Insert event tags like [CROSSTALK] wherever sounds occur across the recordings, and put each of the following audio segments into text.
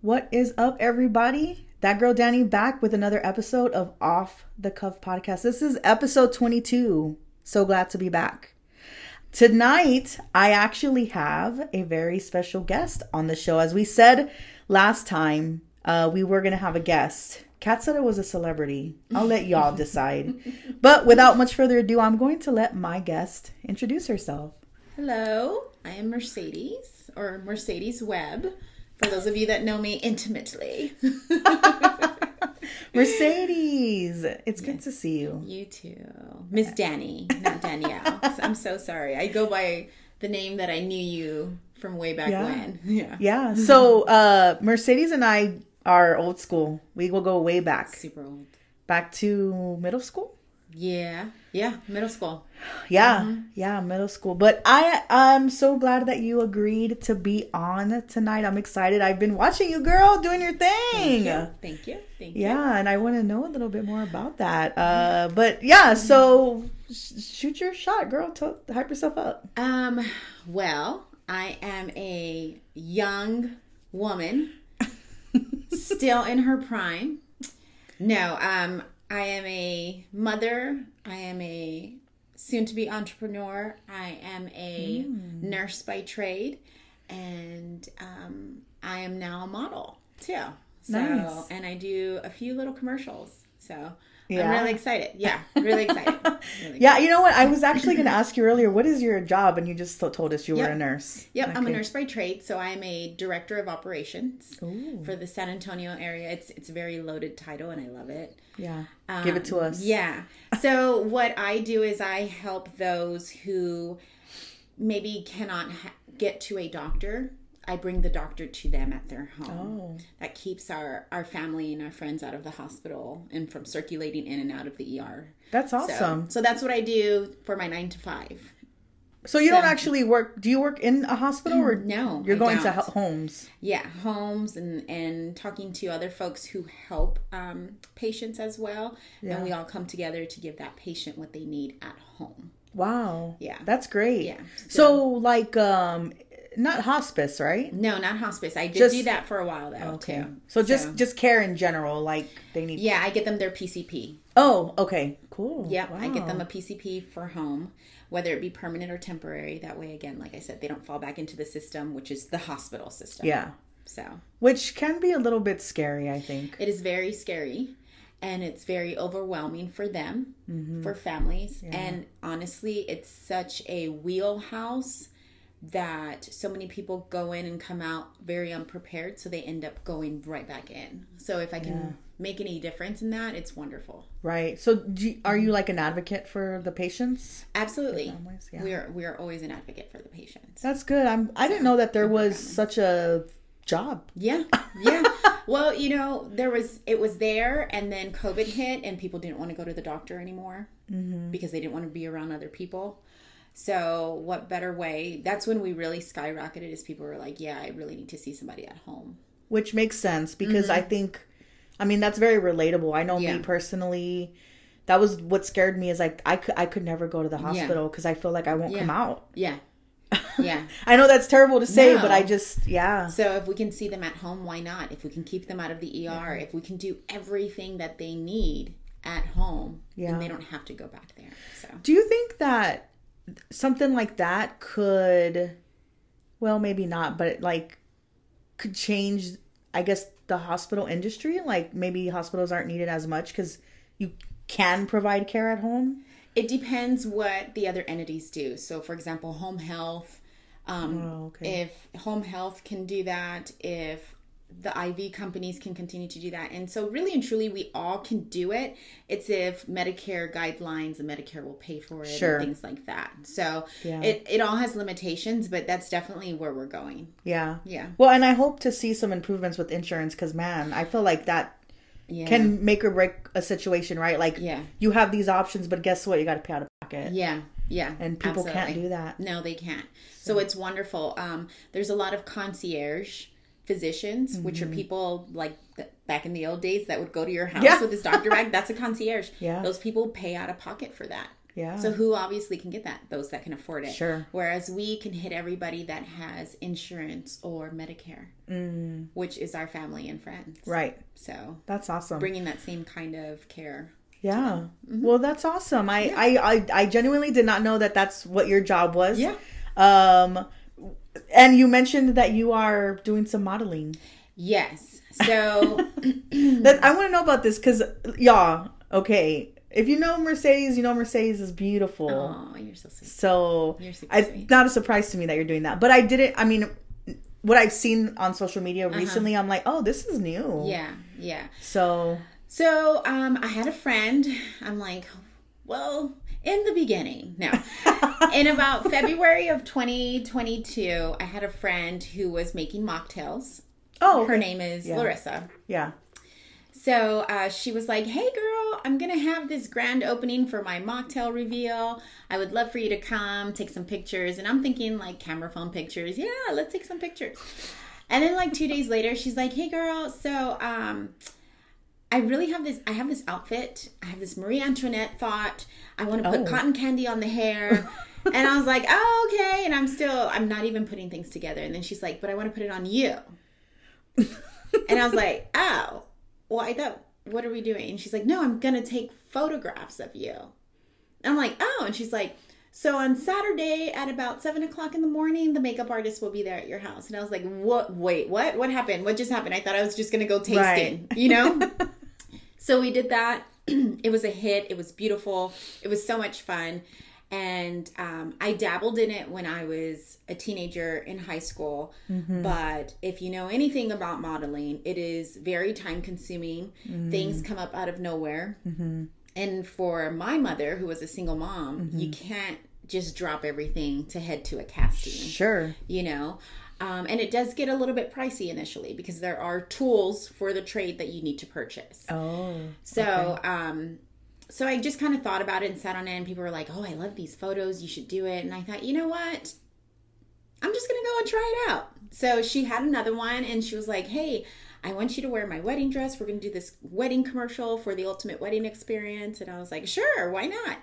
What is up, everybody? That girl Danie back with another episode of Off the Cuff podcast. This is episode 22. So glad to be back. Tonight, I actually have a very special guest on the show. As we said last time, uh, we were going to have a guest. Kat said it was a celebrity. I'll let y'all decide. But without much further ado, I'm going to let my guest introduce herself. Hello, I am Mercedes or Mercedes Webb. For those of you that know me intimately, [LAUGHS] Mercedes, it's good to see you. you too, Miss Danie, not Danielle. [LAUGHS] I'm so sorry. I go by the name that I knew you from way back Yeah. when. [LAUGHS] Yeah, Yeah. So uh Mercedes and I are old school. We will go way back. super old. Back to middle school? Yeah, yeah, middle school. Yeah. Mm-hmm. Yeah, middle school. But I I'm so glad that you agreed to be on tonight. I'm excited. I've been watching you girl doing your thing. Thank you, thank you. Yeah, and I want to know a little bit more about that. Uh but yeah, so sh- shoot your shot, girl. T- hype yourself up. Um, well, I am a young woman, still in her prime. No, um, I am a mother. I am a soon to be entrepreneur. I am a nurse by trade. And um, I am now a model too. So, Nice. and I do a few little commercials. So, Yeah. I'm really excited. Yeah, really excited. [LAUGHS] Really Yeah, you know what? I was actually going to ask you earlier, what is your job? And you just told us you were a nurse. Yep, I'm a nurse by trade, so I'm a director of operations Ooh. for the San Antonio area. It's it's a very loaded title, and I love it. Yeah. Give it to Um, us. Yeah. [LAUGHS] So what I do is I help those who maybe cannot ha- get to a doctor. I bring the doctor to them at their home. Oh. That keeps our our family and our friends out of the hospital and from circulating in and out of the ER. That's awesome. So, that's what I do for my nine to five. So, you don't actually work, do you work in a hospital or [CLEARS THROAT] No, you're I going to don't. ho- homes? yeah homes and and talking to other folks who help um, patients as well Yeah. and we all come together to give that patient what they need at home Wow. Yeah. That's great. Yeah. So, like, um, not hospice, right? no not hospice i did Just- do that for a while though Okay. too So just just care in general, like they need. yeah i get them their pcp Oh, okay, cool. yep i get them a pcp for home whether it be permanent or temporary that way again like i said they don't fall back into the system which is the hospital system Yeah, so which can be a little bit scary, I think. It is very scary and it's very overwhelming for them, Mm-hmm. for families. And honestly, it's such a wheelhouse that so many people go in and come out very unprepared. So they end up going right back in. So if I can make any difference in that, it's wonderful. Right. So, you, are you like an advocate for the patients? Absolutely. families, yeah. We are we are always an advocate for the patients. That's good. I'm. I didn't know that there was such a job. Yeah, yeah. [LAUGHS] well, you know, there was it was there, and then COVID hit, and people didn't want to go to the doctor anymore mm-hmm. because they didn't want to be around other people. So, what better way? That's when we really skyrocketed. Is people were like, "Yeah, I really need to see somebody at home." which makes sense because I think, I mean, that's very relatable. I know Mm-hmm. Yeah. me personally. That was what scared me is like I could I could never go to the hospital because I feel like I won't Yeah. come out. Yeah, [LAUGHS] yeah. I know that's terrible to say, No. but I just yeah So, if we can see them at home, why not? If we can keep them out of the ER, if we can do everything that they need at home, Yeah. then they don't have to go back there. So, Do you think that something like that could, well, maybe not, but like could change, I guess, the hospital industry? Like maybe hospitals aren't needed as much because you can provide care at home. It depends what the other entities do. So, for example, home health. Um, Oh, okay. If home health can do that, if the IV companies can continue to do that. And so, really and truly, we all can do it. It's if Medicare guidelines and Medicare will pay for it Sure. and things like that. So, Yeah. it, it all has limitations, but that's definitely where we're going. Yeah. Yeah. Well, and I hope to see some improvements with insurance because, man, I feel like that Yeah. can make or break a situation, right? Like, Yeah. you have these options, but guess what? You got to pay out of pocket. Yeah, yeah. And people can't do that. No, they can't. So it's wonderful. Um, there's a lot of concierge physicians, which are Mm-hmm. people like back in the old days that would go to your house Yeah. with this doctor bag. [LAUGHS] That's a concierge. Yeah. Those people pay out of pocket for that. Yeah. So who obviously can get that? Those that can afford it. Sure. Whereas we can hit everybody that has insurance or Medicare, mm. which is our family and friends. right. So That's awesome. bringing that same kind of care. yeah. Mm-hmm. Well, that's awesome. I, I, I, I genuinely did not know that that's what your job was. Yeah. Um, and you mentioned that you are doing some modeling. Yes. So [LAUGHS] That I want to know about this because y'all. Okay, if you know Mercedes, you know Mercedes is beautiful. oh, you're so sweet. So You're super I, sweet. not a surprise to me that you're doing that. But I didn't. I mean, what I've seen on social media Uh-huh. recently, I'm like, oh, this is new. Yeah, yeah. So So um, I had a friend. I'm like, well, in the beginning, no. [LAUGHS] in about February of 2022, I had a friend who was making mocktails. oh, Her okay. name is Yeah. Larissa. yeah. So uh, she was like, "Hey, girl, I'm gonna have this grand opening for my mocktail reveal. I would love for you to come, take some pictures." And I'm thinking like camera phone pictures. Yeah, let's take some pictures. And then like two days later, she's like, "Hey, girl, so um, I really have this. I have this outfit. I have this Marie Antoinette thought. I want to put Oh. cotton candy on the hair." [LAUGHS] and I was like, "Oh, okay." And I'm still, I'm not even putting things together. And then she's like, "But I want to put it on you." and I was like, "Oh." well, I thought, what are we doing? And she's like, no, I'm going to take photographs of you. And I'm like, oh. And she's like, so on Saturday at about seven o'clock in the morning, the makeup artist will be there at your house. And I was like, what? Wait, what? What happened? What just happened? I thought I was just going to go tasting, Right. you know? [LAUGHS] so we did that. [CLEARS THROAT] it was a hit. It was beautiful. It was so much fun. And um, I dabbled in it when I was a teenager in high school. Mm-hmm. But if you know anything about modeling, it is very time consuming. Mm. Things come up out of nowhere. Mm-hmm. And for my mother, who was a single mom, you mm-hmm. can't just drop everything to head to a casting Sure. you know um, and it does get a little bit pricey initially because there are tools for the trade that you need to purchase. Oh. so um so i just kind of thought about it and sat on it and people were like oh i love these photos. You should do it. And i thought you know what? I'm just gonna go and try it out. So she had another one and she was like hey i want you to wear my wedding dress. We're gonna do this wedding commercial for the ultimate wedding experience. And i was like sure. Why not?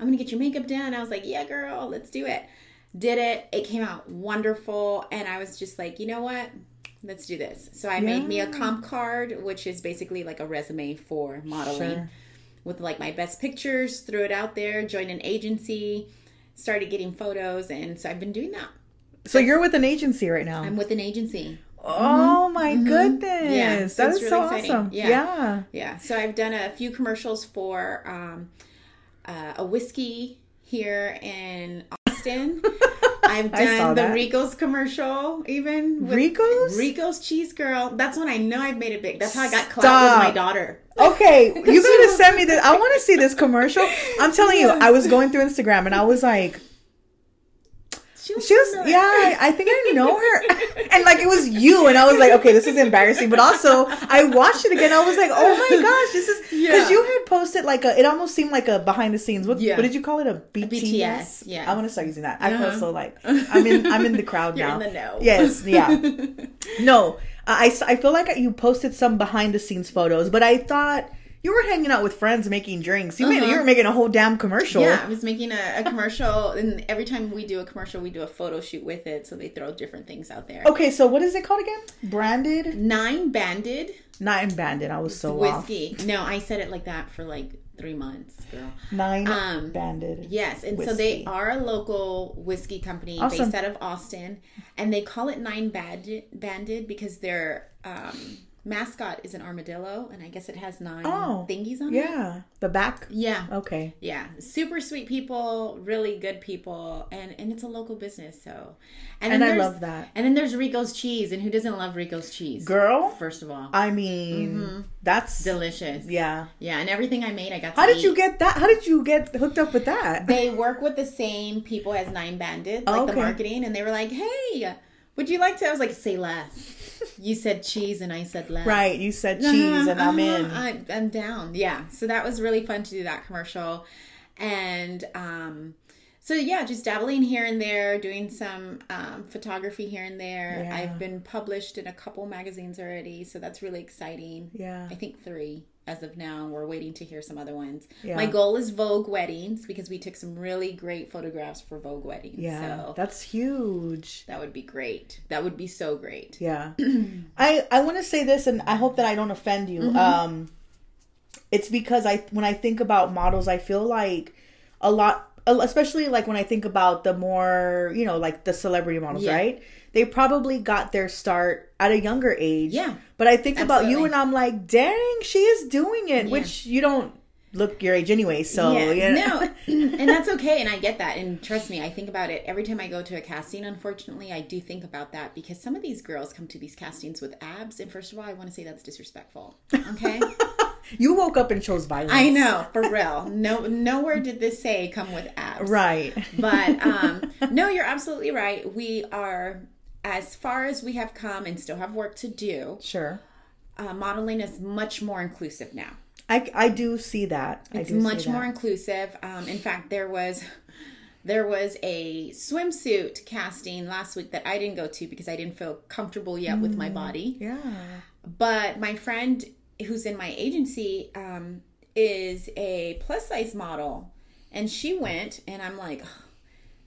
I'm gonna get your makeup done. I was like yeah girl. Let's do it did it it came out wonderful and i was just like you know what let's do this so i made me a comp card which is basically like a resume for modeling Sure. with like my best pictures threw it out there joined an agency started getting photos and so i've been doing that So you're with an agency right now. i'm with an agency oh my goodness. Yeah, so that is so really exciting. awesome. Yeah. yeah. yeah so i've done a few commercials for um, uh, a whiskey here in austin [LAUGHS] i've done the that. rico's commercial even with Rico's? rico's cheese girl that's when i know i've made it big that's how i got clout with my daughter Okay, [LAUGHS] you gotta send me this. I want to see this commercial. I'm telling you, I was going through Instagram and I was like, she was, she was, yeah, I, think I know her. [LAUGHS] And like it was you, and I was like, okay, this is embarrassing. But also, I watched it again. I was like, oh my gosh, this is because Yeah. you had posted like a. It almost seemed like a behind the scenes. What, Yeah. what did you call it? A BTS. BTS, yeah. I want to start using that. I feel Uh-huh. so like [LAUGHS] I'm in. I'm in the crowd You're now. in the know. Yes. Yeah. [LAUGHS] No, I I feel like you posted some behind the scenes photos, but I thought you were hanging out with friends making drinks. You Uh-huh. you were making a whole damn commercial. Yeah, I was making a, a commercial, and every time we do a commercial, we do a photo shoot with it, so they throw different things out there. Okay, so what is it called again? Branded, Nine banded not banded. I was so off. whiskey. No, I said it like that for like three months, girl. Nine Um, banded. Yes, and so they are a local whiskey company Awesome. based out of Austin, and they call it Nine Banded, banded because their um, mascot is an armadillo, and I guess it has nine Oh, thingies on it. Yeah, the back. Yeah. Okay. Yeah, super sweet people, really good people, and and it's a local business. So, And then I love that. And then there's Rico's cheese, and who doesn't love Rico's cheese? Girl, First of all, I mean, mm-hmm. that's delicious. yeah. yeah, and everything I made, I got. To How did eat. you get that? How did you get hooked up with that? They work with the same people as Nine Banded, like the marketing, and they were like, "Hey, would you like to?" I was like, "Say less." You said cheese, and I said less. Right, you said cheese, and I'm Uh-huh, in. I, I'm down. Yeah. So that was really fun to do that commercial. And um, so, yeah, just dabbling here and there, doing some um, photography here and there. Yeah. I've been published in a couple magazines already. So that's really exciting. Yeah. I think three. As of now. We're waiting to hear some other ones. Yeah. My goal is Vogue weddings because we took some really great photographs for Vogue weddings. Yeah, So that's huge. that would be great. That would be so great. Yeah. I I want to say this and I hope that I don't offend you. Mm-hmm. Um it's because I when I think about models I feel like a lot especially like when I think about the more, you know, like the celebrity models, Yeah. right? They probably got their start at a younger age. Yeah. But I think about you and I'm like, "Dang, she is doing it," Yeah. which you don't look your age anyway, so yeah, yeah. no, [LAUGHS] and that's okay, and I get that. And trust me, I think about it every time I go to a casting. Unfortunately, I do think about that because some of these girls come to these castings with abs, and first of all, I want to say that's disrespectful. Okay, [LAUGHS] You woke up and chose violence. I know for real. No, nowhere did this say come with abs, Right. But [LAUGHS] um, no, you're absolutely right. We are as far as we have come, and still have work to do. Sure. Uh, modeling is much more inclusive now. I, I do see that. I It's much that. more inclusive. Um, in fact, there was there was a swimsuit casting last week that I didn't go to because I didn't feel comfortable yet with Mm. my body. Yeah. But my friend who's in my agency um, is a plus size model, and she went, and I'm like, "Oh,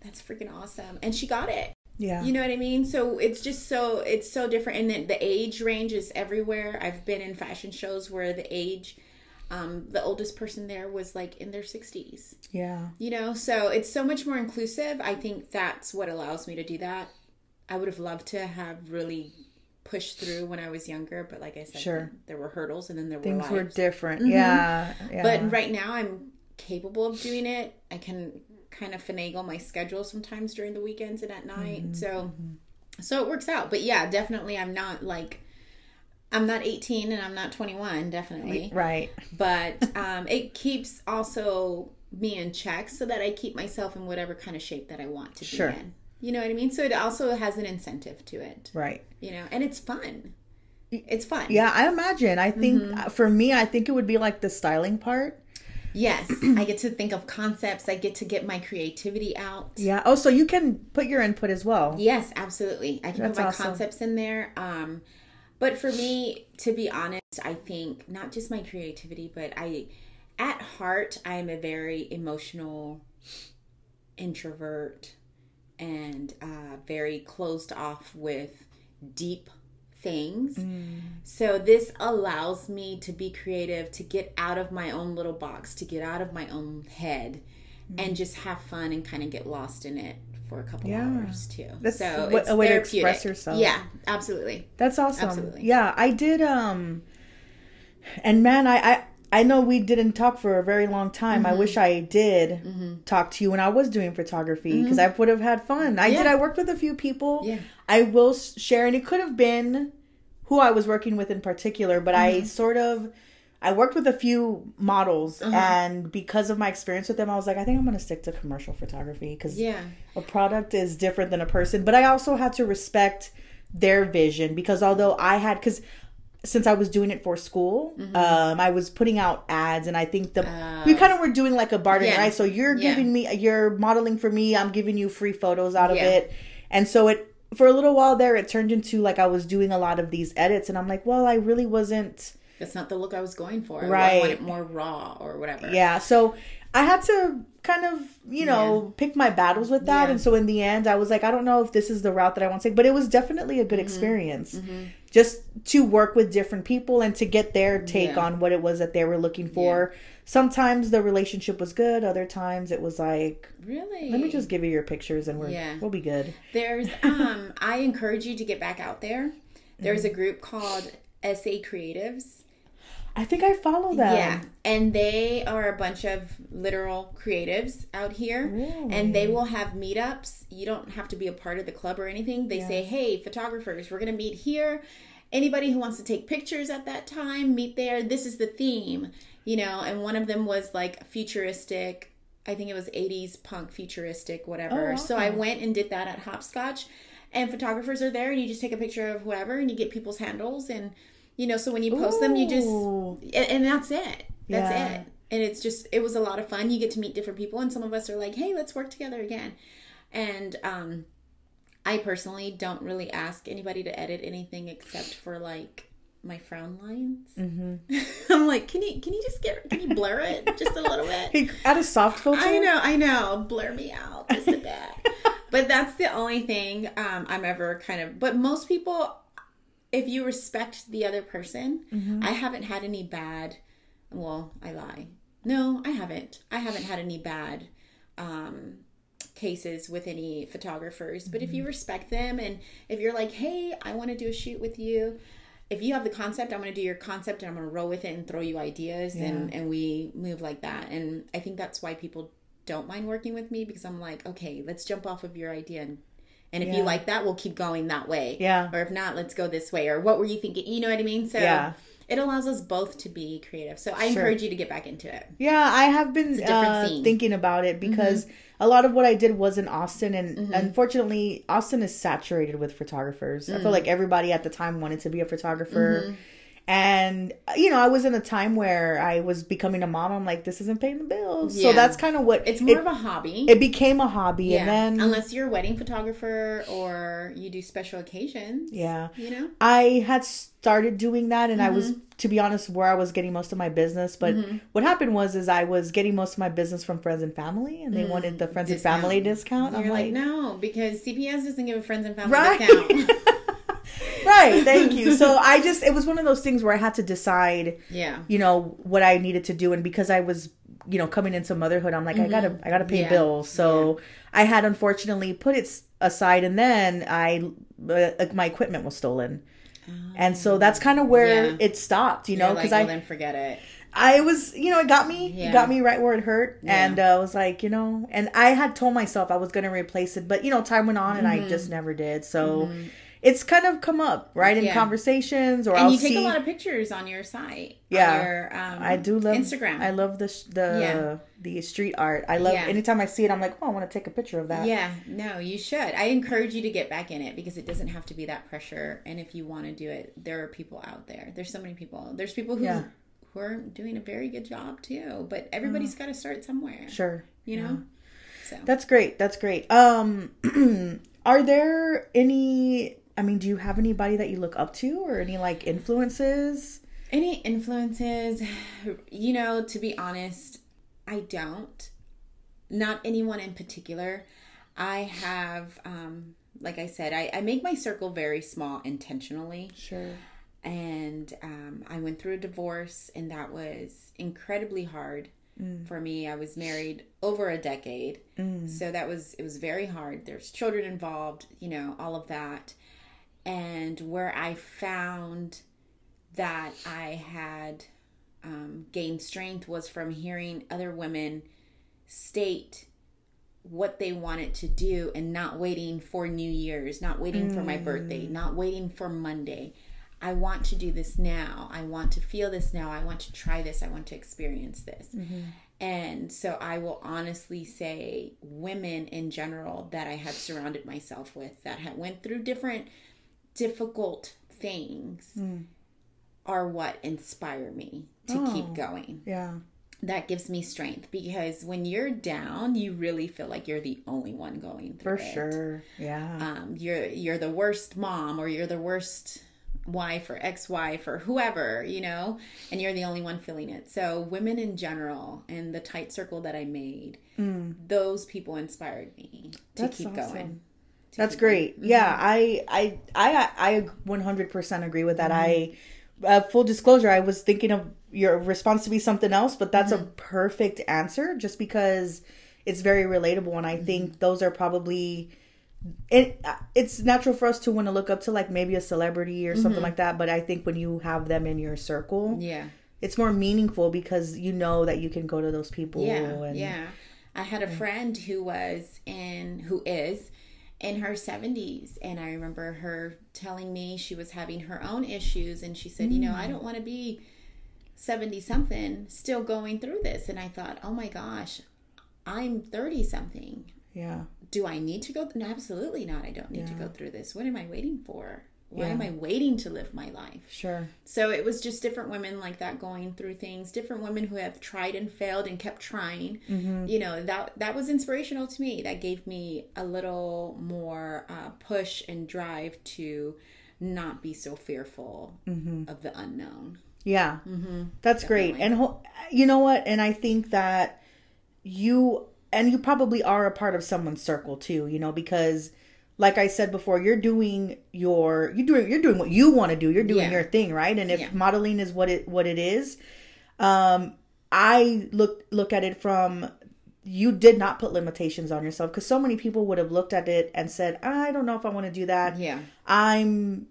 that's freaking awesome, and she got it. Yeah. You know what I mean? So it's just so it's so different, and then the age range is everywhere. I've been in fashion shows where the age, um, the oldest person there was like in their sixties. yeah. You know, so it's so much more inclusive. I think that's what allows me to do that. I would have loved to have really pushed through when I was younger, but like I said, Sure. there were hurdles, and then there Things were Things were different. Yeah. yeah. But right now, I'm capable of doing it. I can kind of finagle my schedule sometimes during the weekends and at night. Mm-hmm, So, so it works out. But yeah, definitely, I'm not like I'm not 18 and I'm not 21. Definitely, right. but um, it keeps also me in check so that I keep myself in whatever kind of shape that I want to Sure. be in. You know what I mean? So it also has an incentive to it. Right. You know, and it's fun. It's fun. Yeah, I imagine. I think Mm-hmm. uh, for me, I think it would be like the styling part. Yes, [CLEARS THROAT] I get to think of concepts. I get to get my creativity out. Yeah. Oh, so you can put your input as well. Yes, absolutely. I can That's put my awesome. concepts in there. Um, but for me, to be honest, I think not just my creativity, but I, at heart, I am a very emotional introvert and uh, very closed off with deep things. So this allows me to be creative, to get out of my own little box, to get out of my own head, and just have fun and kind of get lost in it for a couple Yeah. hours too. That's so what- it's a way to express yourself. Yeah, absolutely. That's awesome. Absolutely. Yeah, I did. Um, and man, I, I I know we didn't talk for a very long time. Mm-hmm. I wish I did talk to you when I was doing photography because I would have had fun. I did. Mm-hmm. I worked with a few people. Yeah. I will share, and it could have been who I was working with in particular, but I Mm-hmm. sort of. I worked with a few models, Uh-huh. and because of my experience with them, I was like, I think I'm going to stick to commercial photography because Yeah. a product is different than a person but i also had to respect their vision because although i had because since i was doing it for school Mm-hmm. um, i was putting out ads and i think the we kind of were doing like a bartering Uh, Yeah. right so you're Yeah. giving me you're modeling for me i'm giving you free photos out of it and so it for a little while there it turned into like i was doing a lot of these edits and i'm like well i really wasn't That's not the look I was going for. I Right. want it more raw or whatever. Yeah, so I had to kind of, you know, pick my battles with that. Yeah. And so in the end, I was like, I don't know if this is the route that I want to take, but it was definitely a Mm-hmm. good experience just to work with different people and to get their take Yeah. on what it was that they were looking for. Sometimes the relationship was good, other times it was like, Really? let me just give you your pictures and we're, Yeah. we'll be good. There's [LAUGHS] um I encourage you to get back out there. There's Mm-hmm. a group called SA Creatives. I think I follow them. Yeah. And they are a bunch of literal creatives out here. And they will have meetups. You don't have to be a part of the club or anything. They say, hey, photographers, we're going to meet here. Anybody who wants to take pictures at that time, meet there. This is the theme, you know. And one of them was like futuristic. I think it was 80s punk futuristic, whatever. Oh, So I went and did that at Hopscotch. And photographers are there, and you just take a picture of whoever, and you get people's handles, and you know. So when you post them, you just and, and that's it. That's Yeah. it. And it's just it was a lot of fun. You get to meet different people, and some of us are like, "Hey, let's work together again." And um, I personally don't really ask anybody to edit anything except for like my frown lines. Mm-hmm. [LAUGHS] I'm like, can you can you just get can you blur it just a little bit? [LAUGHS] Hey, add a soft filter. I know, I know. Blur me out just a bit. [LAUGHS] but that's the only thing um, I'm ever kind of. But most people, if you respect the other person, Mm-hmm. I haven't had any bad. Well, I lie. No, I haven't. I haven't had any bad um, cases with any photographers. But if Mm-hmm. you respect them and if you're like, hey, I want to do a shoot with you. If you have the concept, I'm going to do your concept and I'm going to roll with it and throw you ideas and, and we move like that. And I think that's why people don't mind working with me because I'm like, okay, let's jump off of your idea and and if Yeah. you like that, we'll keep going that way. Yeah. Or if not, let's go this way. Or what were you thinking? You know what I mean? So Yeah. It allows us both to be creative. So I encourage you to get back into it. Yeah, I have been uh. Mm-hmm. thinking about it because a lot of what I did was in Austin, and unfortunately, Austin is saturated with photographers. I feel Mm. like everybody at the time wanted to be a photographer. And you know, I was in a time where I was becoming a mom. I'm like, this isn't paying the bills, so that's kind of what It's more it, of a hobby. it became a hobby. yeah. And then Unless you're a wedding photographer or you do special occasions. yeah, You know? I had started doing that and I was Mm-hmm. to be honest where I was getting most of my business but what happened was is I was getting most of my business from friends and family and they wanted the friends Mm, Discount. and family discount You're I'm like, like, no, because CPS doesn't give a friends and family Right. discount. [LAUGHS] [LAUGHS] right thank you so I just it was one of those things where I had to decide yeah. you know what I needed to do and because I was you know coming into motherhood I'm like I gotta I gotta pay Mm-hmm. Yeah. bills so I had unfortunately put it aside and then I uh, my equipment was stolen and so that's kind of where Oh. Yeah. it stopped you know You're like, because well, I then forget it. I was, you know, it got me. Yeah. It got me right where it hurt. Yeah. And uh, I was like, you know, and I had told myself I was going to replace it, but, you know, time went on and Mm-hmm. I just never did. So it's kind of come up, right, in Yeah. conversations or And I'll you take see. a lot of pictures on your site. Yeah. Your, um, I do love Instagram. I love the sh- the Yeah. the street art. I love Yeah. anytime I see it. I'm like, oh, I want to take a picture of that. Yeah, no, you should. I encourage you to get back in it because it doesn't have to be that pressure. And if you want to do it, there are people out there. There's so many people. There's people who who are doing a very good job too. But everybody's got to start somewhere. Sure. You know. So That's great. That's great. Um, [CLEARS THROAT] are there any? I mean, do you have anybody that you look up to, or any like influences? any influences? You know, to be honest, I don't. Not anyone in particular. I have, um, like I said, I, I make my circle very small intentionally. Sure. and um, I went through a divorce, and that was incredibly hard for me. I was married over a decade, so that was it was very hard. There's children involved, you know, all of that, and where I found that I had um, gained strength was from hearing other women state what they wanted to do and not waiting for New Year's, not waiting for my birthday, not waiting for Monday. I want to do this now. I want to feel this now. I want to try this. I want to experience this. And so I will honestly say women in general that I have surrounded myself with that had went through different difficult things are what inspire me to keep going Yeah. that gives me strength because when you're down, you really feel like you're the only one going through For it. sure. Yeah. Um, you're you're the worst mom or you're the worst wife or ex-wife or whoever, you know, and you're the only one feeling it. So women in general and the tight circle that I made, those people inspired me to Mm. That's keep awesome. going. That's great. Mm-hmm. Yeah, I I I I 100% agree with that. I uh, full disclosure, I was thinking of your response to be something else, but that's Mm-hmm. a perfect answer just because it's very relatable and I Mm-hmm. think those are probably it it's natural for us to want to look up to like maybe a celebrity or something like that, but I think when you have them in your circle, Mm-hmm. Yeah. it's more meaningful because you know that you can go to those people Yeah, and yeah. I had a friend who was in, who is in her 70s, and I remember her telling me she was having her own issues, and she said, You know, I mm. don't want to be 70 something still going through this. And I thought, Oh my gosh, I'm 30 something. yeah. Do I need to go? No, absolutely not. I don't need to go through this. What am I waiting for? Why Yeah. am I waiting to live my life? Sure. So it was just different women like that going through things, different women who have tried and failed and kept trying. Mm-hmm. You know, that that was inspirational to me. That gave me a little more uh, push and drive to not be so fearful mm-hmm. of the unknown. Yeah. Mm-hmm. That's great. And ho- you know what? And I think that you and you probably are a part of someone's circle too, you know, because like I said before, you're doing your you're doing you're doing what you want to do. You're doing Yeah. your thing, right? And if Yeah. modeling is what it what it is, um I look look at it from you did not put limitations on yourself because so many people would have looked at it and said, I don't know if I want to do that. Yeah. I'm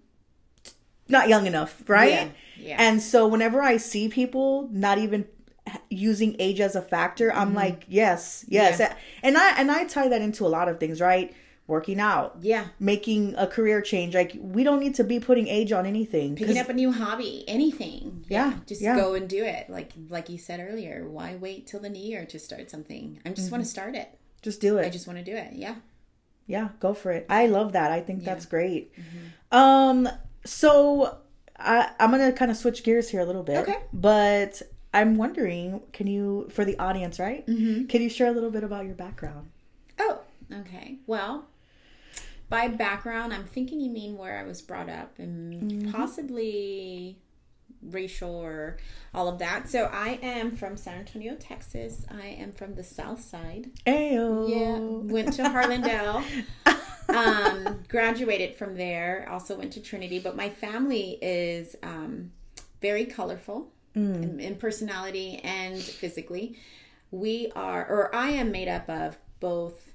not young enough, right? Yeah, yeah. And so whenever I see people not even using age as a factor, I'm like, yes, yes. Mm-hmm. Yeah. And I and I tie that into a lot of things, right? Working out, Yeah. making a career change. Like we don't need to be putting age on anything. Picking up a new hobby, anything. Yeah, Just yeah. go and do it. Like like you said earlier, why wait till the new year to start something? I just want to start it. just do it. I just want to do it. Yeah. yeah, go for it. I love that. I think that's great. Mm-hmm. Um, so I I'm gonna kind of switch gears here a little bit. Okay. But I'm wondering, can you, for the audience, right? Mm-hmm. Can you share a little bit about your background? Oh, okay. Well, by background, I'm thinking you mean where I was brought up and possibly racial or all of that. So I am from San Antonio, Texas. I am from the South Side. Ayo. Yeah, went to Harlandale. [LAUGHS] um, graduated from there. Also went to Trinity. But my family is um, very colorful in, in personality and physically. We are, or I am made up of both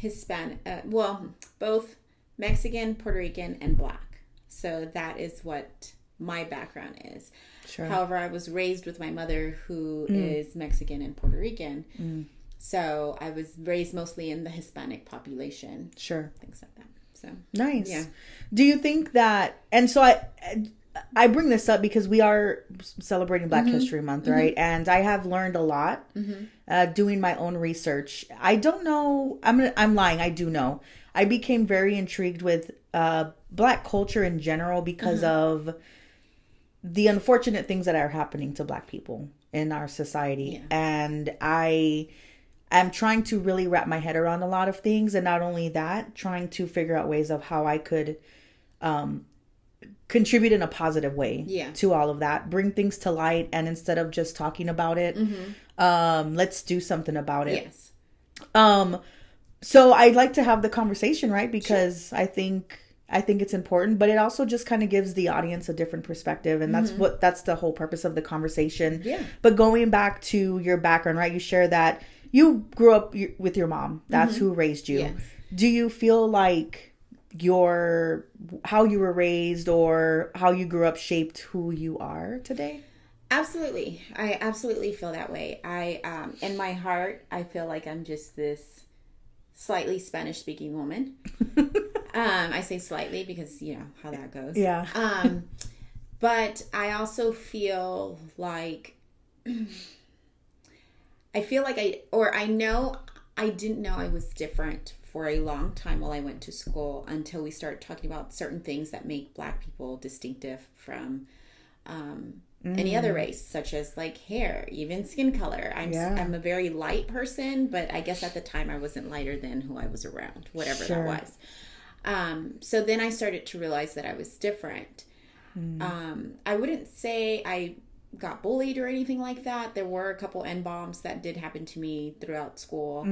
Hispanic, uh, well, both Mexican, Puerto Rican, and Black. So that is what my background is. Sure. However, I was raised with my mother who is Mexican and Puerto Rican. So I was raised mostly in the Hispanic population, Sure. things like that. So Nice. Yeah. Do you think that? And so I, I bring this up because we are celebrating Black Mm-hmm. History Month, right? And I have learned a lot uh, doing my own research. I don't know. I'm I'm lying. I do know. I became very intrigued with uh, Black culture in general because Mm-hmm. of the unfortunate things that are happening to Black people in our society, and I am trying to really wrap my head around a lot of things and not only that trying to figure out ways of how i could um contribute in a positive way Yeah. to all of that. Bring things to light and instead of just talking about it um let's do something about it. Yes, um so i'd like to have the conversation right? Because i think i think it's important but it also just kind of gives the audience a different perspective and that's what that's the whole purpose of the conversation. Yeah. but going back to your background right? You share that you grew up with your mom. That's who raised you. Yes. do you feel like your how you were raised or how you grew up shaped who you are today absolutely. I absolutely feel that way. I, um, in my heart, I feel like I'm just this slightly Spanish speaking woman. [LAUGHS] um, I say slightly because you know how that goes. yeah Um, but I also feel like [CLEARS THROAT] I feel like I or I know I didn't know I was different for a long time while I went to school until we started talking about certain things that make black people distinctive from um, any other race, such as like hair, even skin color. I'm Yeah. I'm a very light person, but I guess at the time I wasn't lighter than who I was around, whatever Sure. that was. Um, so then I started to realize that I was different. Um, I wouldn't say I got bullied or anything like that. There were a couple N bombs that did happen to me throughout school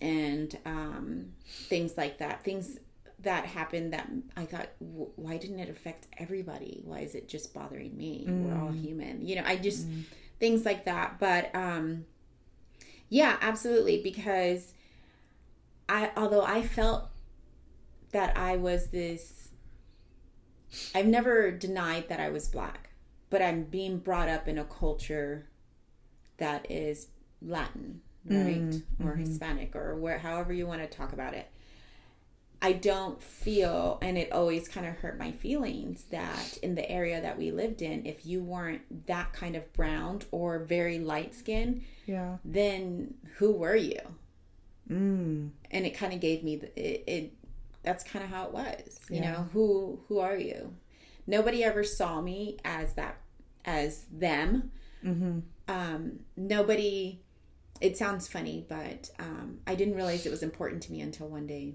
and um, things like that. Things that happened that I thought, "W- why didn't it affect everybody? Why is it just bothering me? We're all human. You know, I just, things like that. But um, yeah, absolutely. Because I, although I felt that I was this, I've never denied that I was black, but I'm being brought up in a culture that is Latin, right? Or Hispanic, or where, however you want to talk about it. I don't feel, and it always kind of hurt my feelings that in the area that we lived in, if you weren't that kind of brown or very light skinned, yeah then who were you? mm. And it kind of gave me the, it, it. That's kind of how it was. You Yeah. know, who who are you? Nobody ever saw me as that as them. mm-hmm. Um, nobody. It sounds funny, but um, I didn't realize it was important to me until one day.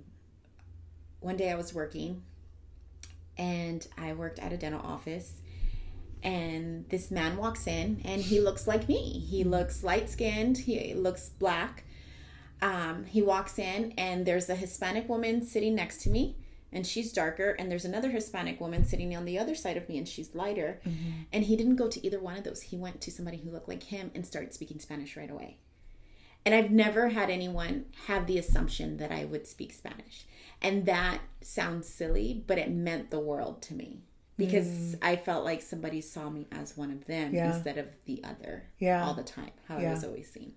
One day I was working, and I worked at a dental office. And this man walks in, and he looks like me. He looks light skinned. He looks black. Um, he walks in, and there's a Hispanic woman sitting next to me, and she's darker. And there's another Hispanic woman sitting on the other side of me, and she's lighter. And he didn't go to either one of those. He went to somebody who looked like him and started speaking Spanish right away. And I've never had anyone have the assumption that I would speak Spanish. And that sounds silly, but it meant the world to me because mm. I felt like somebody saw me as one of them Yeah. instead of the other Yeah. all the time, how Yeah. I was always seen.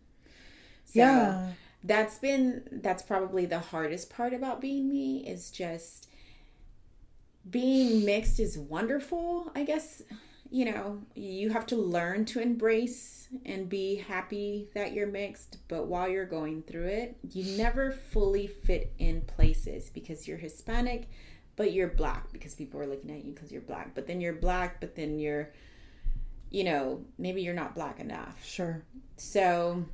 So Yeah. that's been that's probably the hardest part about being me is just being mixed is wonderful i guess you know you have to learn to embrace and be happy that you're mixed but while you're going through it you never fully fit in places because you're hispanic but you're black because people are looking at you because you're black but then you're black but then you're you know maybe you're not black enough Sure. so,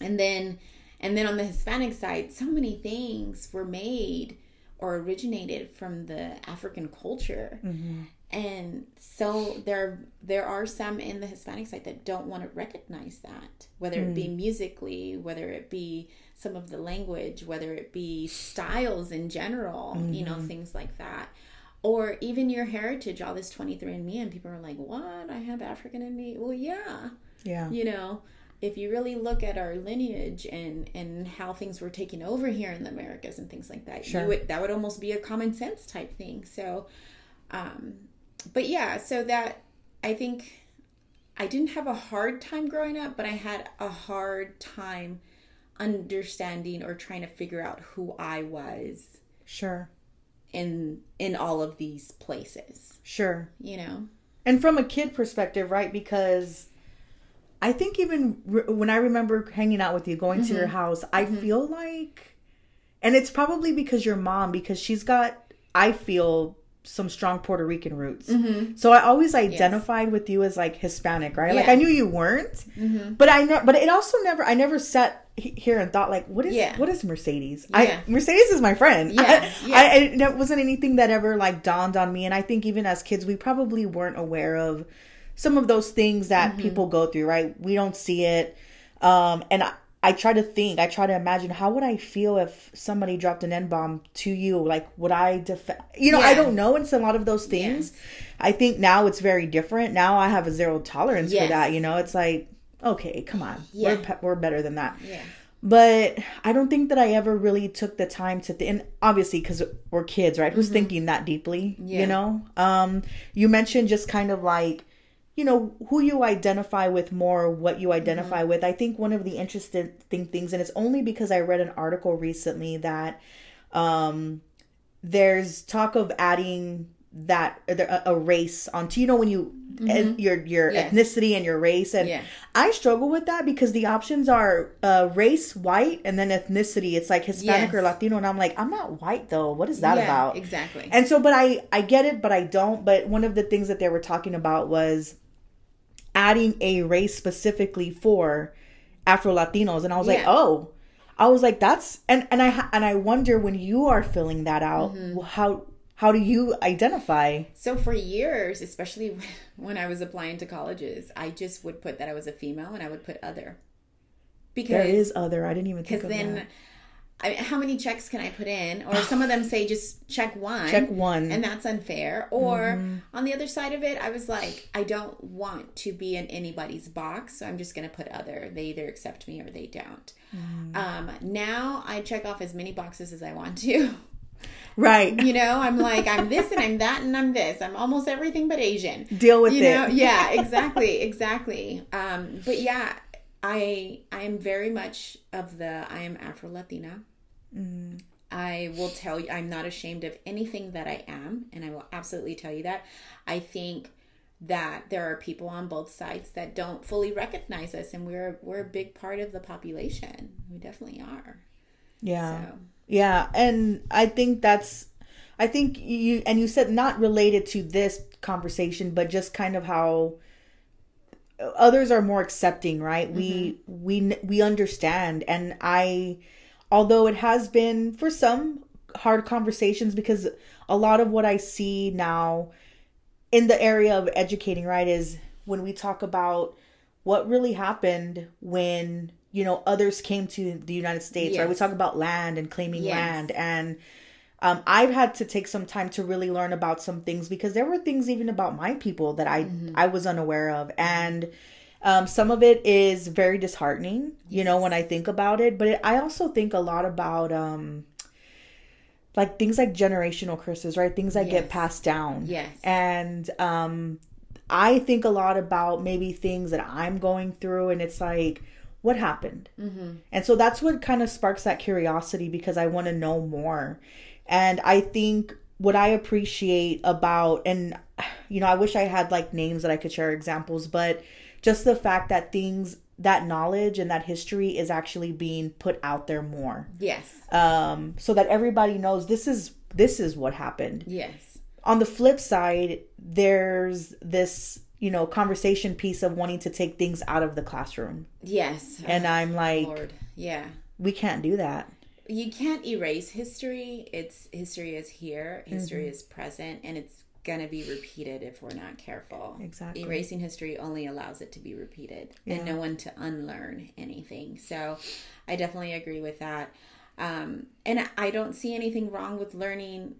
and then, and then on the Hispanic side, so many things were made or originated from the African culture. Mm-hmm. And so there there are some in the Hispanic side that don't want to recognize that, whether it be musically, whether it be some of the language, whether it be styles in general, you know, things like that. Or even your heritage, all this 23andMe, and people are like, what? I have African in me? Well, yeah Yeah. you know if you really look at our lineage and and how things were taken over here in the americas and things like that Sure. you would that would almost be a common sense type thing so um but yeah so that i think i didn't have a hard time growing up but i had a hard time understanding or trying to figure out who i was Sure. in in all of these places Sure. you know And from a kid perspective, right? Because I think even re- when I remember hanging out with you, going to your mm-hmm. house, I mm-hmm. feel like, and it's probably because your mom, because she's got, I feel some strong Puerto Rican roots. So I always identified with you as like Hispanic, right? Like I knew you weren't, but I know, but it also never, I never sat here and thought like, what is, Yeah. what is Mercedes? Yeah. I Mercedes is my friend. Yeah, [LAUGHS] I, yeah. I, I, that wasn't anything that ever like dawned on me, and I think even as kids, we probably weren't aware of some of those things that Mm-hmm. people go through. Right? We don't see it, um, and I, I try to think, I try to imagine how would I feel if somebody dropped an N bomb to you? Like, would I defend? You know, I don't know. It's a lot of those things. I think now it's very different. Now I have a zero tolerance for that. You know, it's like, okay, come on, Yeah. we're pe- we're better than that yeah but I don't think that I ever really took the time to think. And obviously, because we're kids, right? Who's thinking that deeply? Mm-hmm. Yeah. You know. Um, you mentioned just kind of like, you know, who you identify with more, what you identify Mm-hmm. with. I think one of the interesting things, and it's only because I read an article recently that um, there's talk of adding that a, race onto you know when you and your your Mm-hmm. Yes. ethnicity and your race and Yeah. I struggle with that because the options are uh, race, white, and then ethnicity. It's like Hispanic or Latino, and I'm like, I'm not white though. What is that yeah, about? exactly And so, but I I get it, but I don't. But one of the things that they were talking about was adding a race specifically for Afro Latinos, and I was like, oh, I was like, that's and and I and I wonder when you are filling that out, Mm-hmm. how how do you identify? So for years, especially [LAUGHS] when I was applying to colleges, I just would put that I was a female and I would put other. Because There is other. I didn't even think of then that. I mean, how many checks can I put in? Or some of them say just check one. Check one. And that's unfair. Or Mm-hmm. on the other side of it, I was like, I don't want to be in anybody's box, so I'm just going to put other. They either accept me or they don't. Mm. Um, now I check off as many boxes as I want to. Right. You know, I'm like, I'm this and I'm that and I'm this. I'm almost everything but Asian. Deal with you it. know yeah exactly exactly um but yeah i i am very much of the i am afro latina Mm. i will tell you i'm not ashamed of anything that i am and i will absolutely tell you that. I think that there are people on both sides that don't fully recognize us and we're we're a big part of the population. We definitely are. Yeah. so. Yeah, and I think that's I think you and you said not related to this conversation, but just kind of how others are more accepting, right? We mm-hmm. we we understand and I although it has been for some hard conversations because a lot of what I see now in the area of educating, right, is when we talk about what really happened when you know others came to the United States, right? We talk about land and claiming Yes. land and um, I've had to take some time to really learn about some things because there were things even about my people that I I was unaware of, and um, some of it is very disheartening, you know, when I think about it. But it, I also think a lot about um, like things like generational curses, right? Things that get passed down, Yes. and um, I think a lot about maybe things that I'm going through, and it's like, what happened? Mm-hmm. And so that's what kind of sparks that curiosity because I want to know more. And I think what I appreciate about, and you know, I wish I had like names that I could share examples, but just the fact that things, that knowledge and that history is actually being put out there more, Yes. um, so that everybody knows this is this is what happened Yes. on the flip side, there's this, you know, conversation piece of wanting to take things out of the classroom. Yes. And I'm like, Lord. Yeah. we can't do that. You can't erase history. It's history is here, history Mm-hmm. is present, and it's gonna be repeated if we're not careful. Exactly. Erasing history only allows it to be repeated and no one to unlearn anything. So I definitely agree with that. Um, and I don't see anything wrong with learning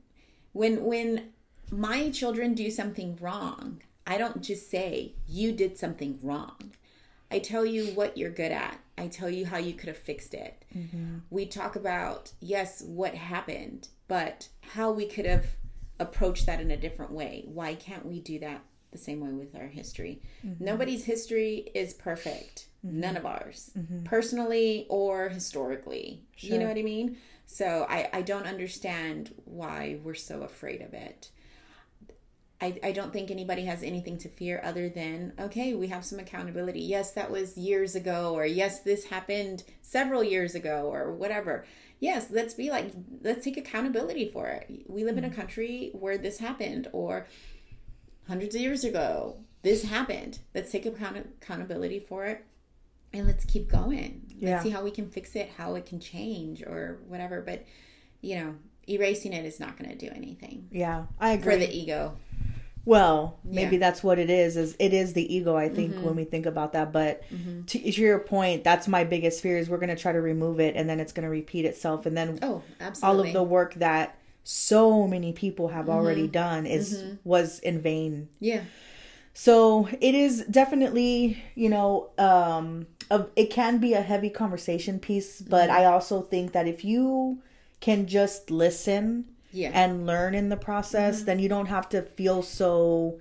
when when my children do something wrong. I don't just say you did something wrong. I tell you what you're good at. I tell you how you could have fixed it. Mm-hmm. We talk about, yes, what happened, but how we could have approached that in a different way. Why can't we do that the same way with our history? Mm-hmm. Nobody's history is perfect. Mm-hmm. None of ours, personally or historically. You know what I mean? So I, I don't understand why we're so afraid of it. I, I don't think anybody has anything to fear other than okay we have some accountability. Yes that was years ago or yes this happened several years ago or whatever. Yes let's be like let's take accountability for it. We live in a hmm. country where this happened or hundreds of years ago this happened. Let's take account- accountability for it and let's keep going. Let's see how we can fix it how it can change or whatever. But you know erasing it is not going to do anything. Yeah, I agree. for the ego well, maybe Yeah. that's what it is. Is it is the ego? I think when mm-hmm. we think about that. But mm-hmm. to, to your point, that's my biggest fear. Is we're going to try to remove it, and then it's going to repeat itself, and then Oh, absolutely. all of the work that so many people have already mm-hmm. done is was in vain. yeah. So it is definitely, you know, um, a, it can be a heavy conversation piece, but I also think that if you can just listen Yeah. and learn in the process, mm-hmm. then you don't have to feel so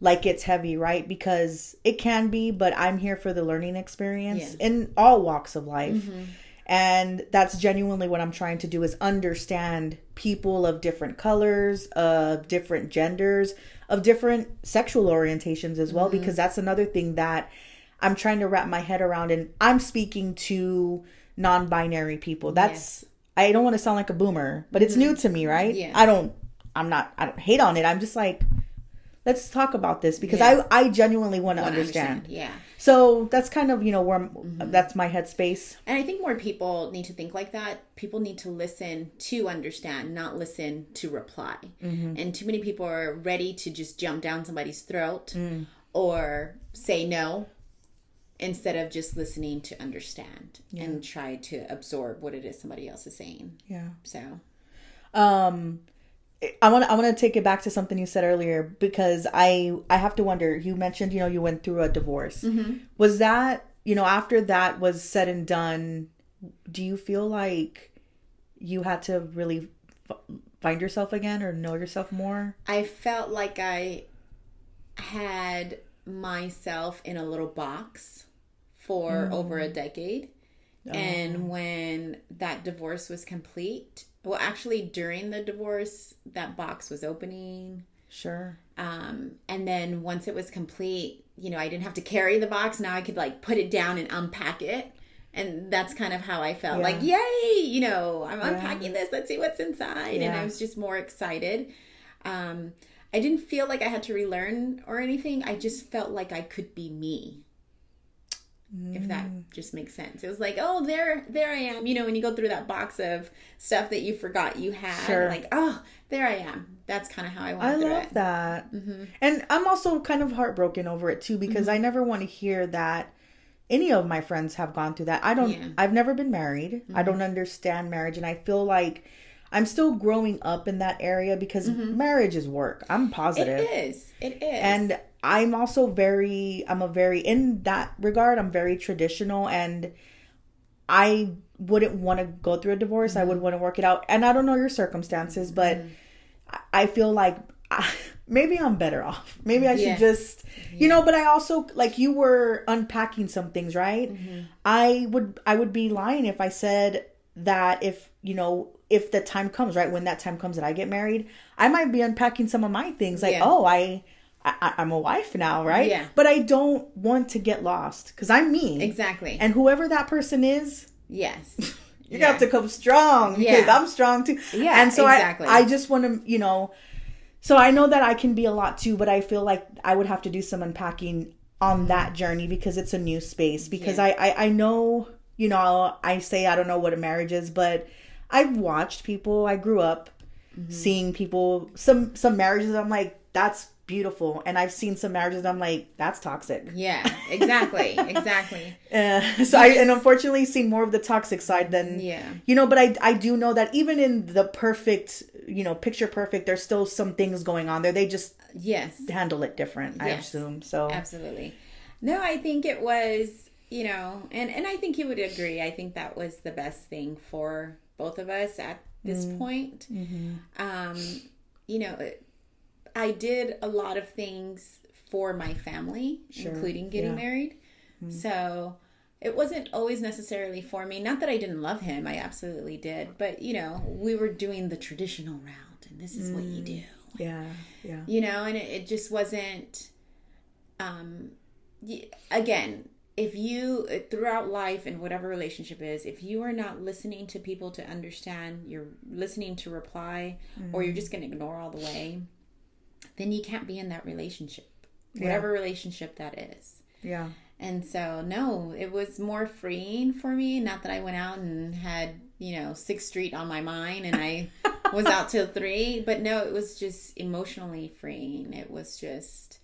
like it's heavy, right? Because it can be, but I'm here for the learning experience Yeah. in all walks of life. Mm-hmm. And that's genuinely what I'm trying to do is understand people of different colors, of different genders, of different sexual orientations as well, mm-hmm. because that's another thing that I'm trying to wrap my head around. And I'm speaking to non binary people. That's, I don't want to sound like a boomer, but it's new to me, right? Yes. I don't, I'm not, I don't hate on it. I'm just like, let's talk about this because Yeah. I, I genuinely want to Wanna understand. Yeah. So that's kind of, you know, where Mm-hmm. that's my headspace. And I think more people need to think like that. People need to listen to understand, not listen to reply. Mm-hmm. And too many people are ready to just jump down somebody's throat Mm. or say no instead of just listening to understand and try to absorb what it is somebody else is saying. Yeah. So, um i want to i want to take it back to something you said earlier because i i have to wonder you mentioned you know you went through a divorce. Was that you know after that was said and done do you feel like you had to really f- find yourself again or know yourself more? I felt like I had myself in a little box for over a decade. And when that divorce was complete, well, actually, during the divorce, that box was opening. sure Um, and then once it was complete, you know, I didn't have to carry the box. Now I could like put it down and unpack it. And that's kind of how I felt Yeah. like, yay, you know, I'm unpacking this. Let's see what's inside. And I was just more excited. Um, I didn't feel like I had to relearn or anything. I just felt like I could be me. If that just makes sense. It was like, oh, there, there I am. You know, when you go through that box of stuff that you forgot you had, Sure. like, oh, there I am. That's kind of how I went I love it. Mm-hmm. that. And I'm also kind of heartbroken over it too because I never want to hear that any of my friends have gone through that. I don't Yeah. Mm-hmm. I've never been married. I don't understand marriage and I feel like I'm still growing up in that area because marriage is work. I'm positive. Mm-hmm. It is. It is. And I'm also very I'm a very in that regard, I'm very traditional and I wouldn't want to go through a divorce. I would Mm-hmm. want to work it out. And I don't know your circumstances, but I- I feel like [LAUGHS] I, maybe I'm better off. Maybe I should just, you know. But I also like you were unpacking some things, right? Mm-hmm. I would I would be lying if I said that if you know if the time comes, right when that time comes that I get married, I might be unpacking some of my things. Like, Yeah. oh, I, I I'm a wife now, right? Yeah. But I don't want to get lost because I'm me, exactly. and whoever that person is, yes. [LAUGHS] you're gonna have to come strong because Yeah. I'm strong too. Yeah, and so exactly. I, I just want to, you know, so I know that I can be a lot too, but I feel like I would have to do some unpacking on that journey because it's a new space. Because Yeah. I, I, I know, you know, I say I don't know what a marriage is, but I've watched people. I grew up Mm-hmm. seeing people some some marriages. I'm like, that's beautiful, and I've seen some marriages. I'm like, that's toxic. Yeah. Exactly. [LAUGHS] exactly. Uh, so I and unfortunately seen more of the toxic side than Yeah. you know. But I I do know that even in the perfect you know picture perfect, there's still some things going on there. They just Yes. handle it different. I assume so. Absolutely. No, I think it was, you know, and and I think you would agree. I think that was the best thing for both of us at this Mm. point. Mm-hmm. Um, you know, I did a lot of things for my family, including getting yeah. Mm. married. So it wasn't always necessarily for me. Not that I didn't love him, I absolutely did. But you know, we were doing the traditional route, and this is what Mm. you do Yeah, yeah, you know and it, it just wasn't um y- again if you throughout life and whatever relationship is if you are not listening to people to understand you're listening to reply or you're just going to ignore all the way then you can't be in that relationship whatever relationship that is yeah. and so, no, it was more freeing for me. Not that I went out and had, you know, Sixth Street on my mind and I [LAUGHS] was out till three, but no, it was just emotionally freeing. It was just,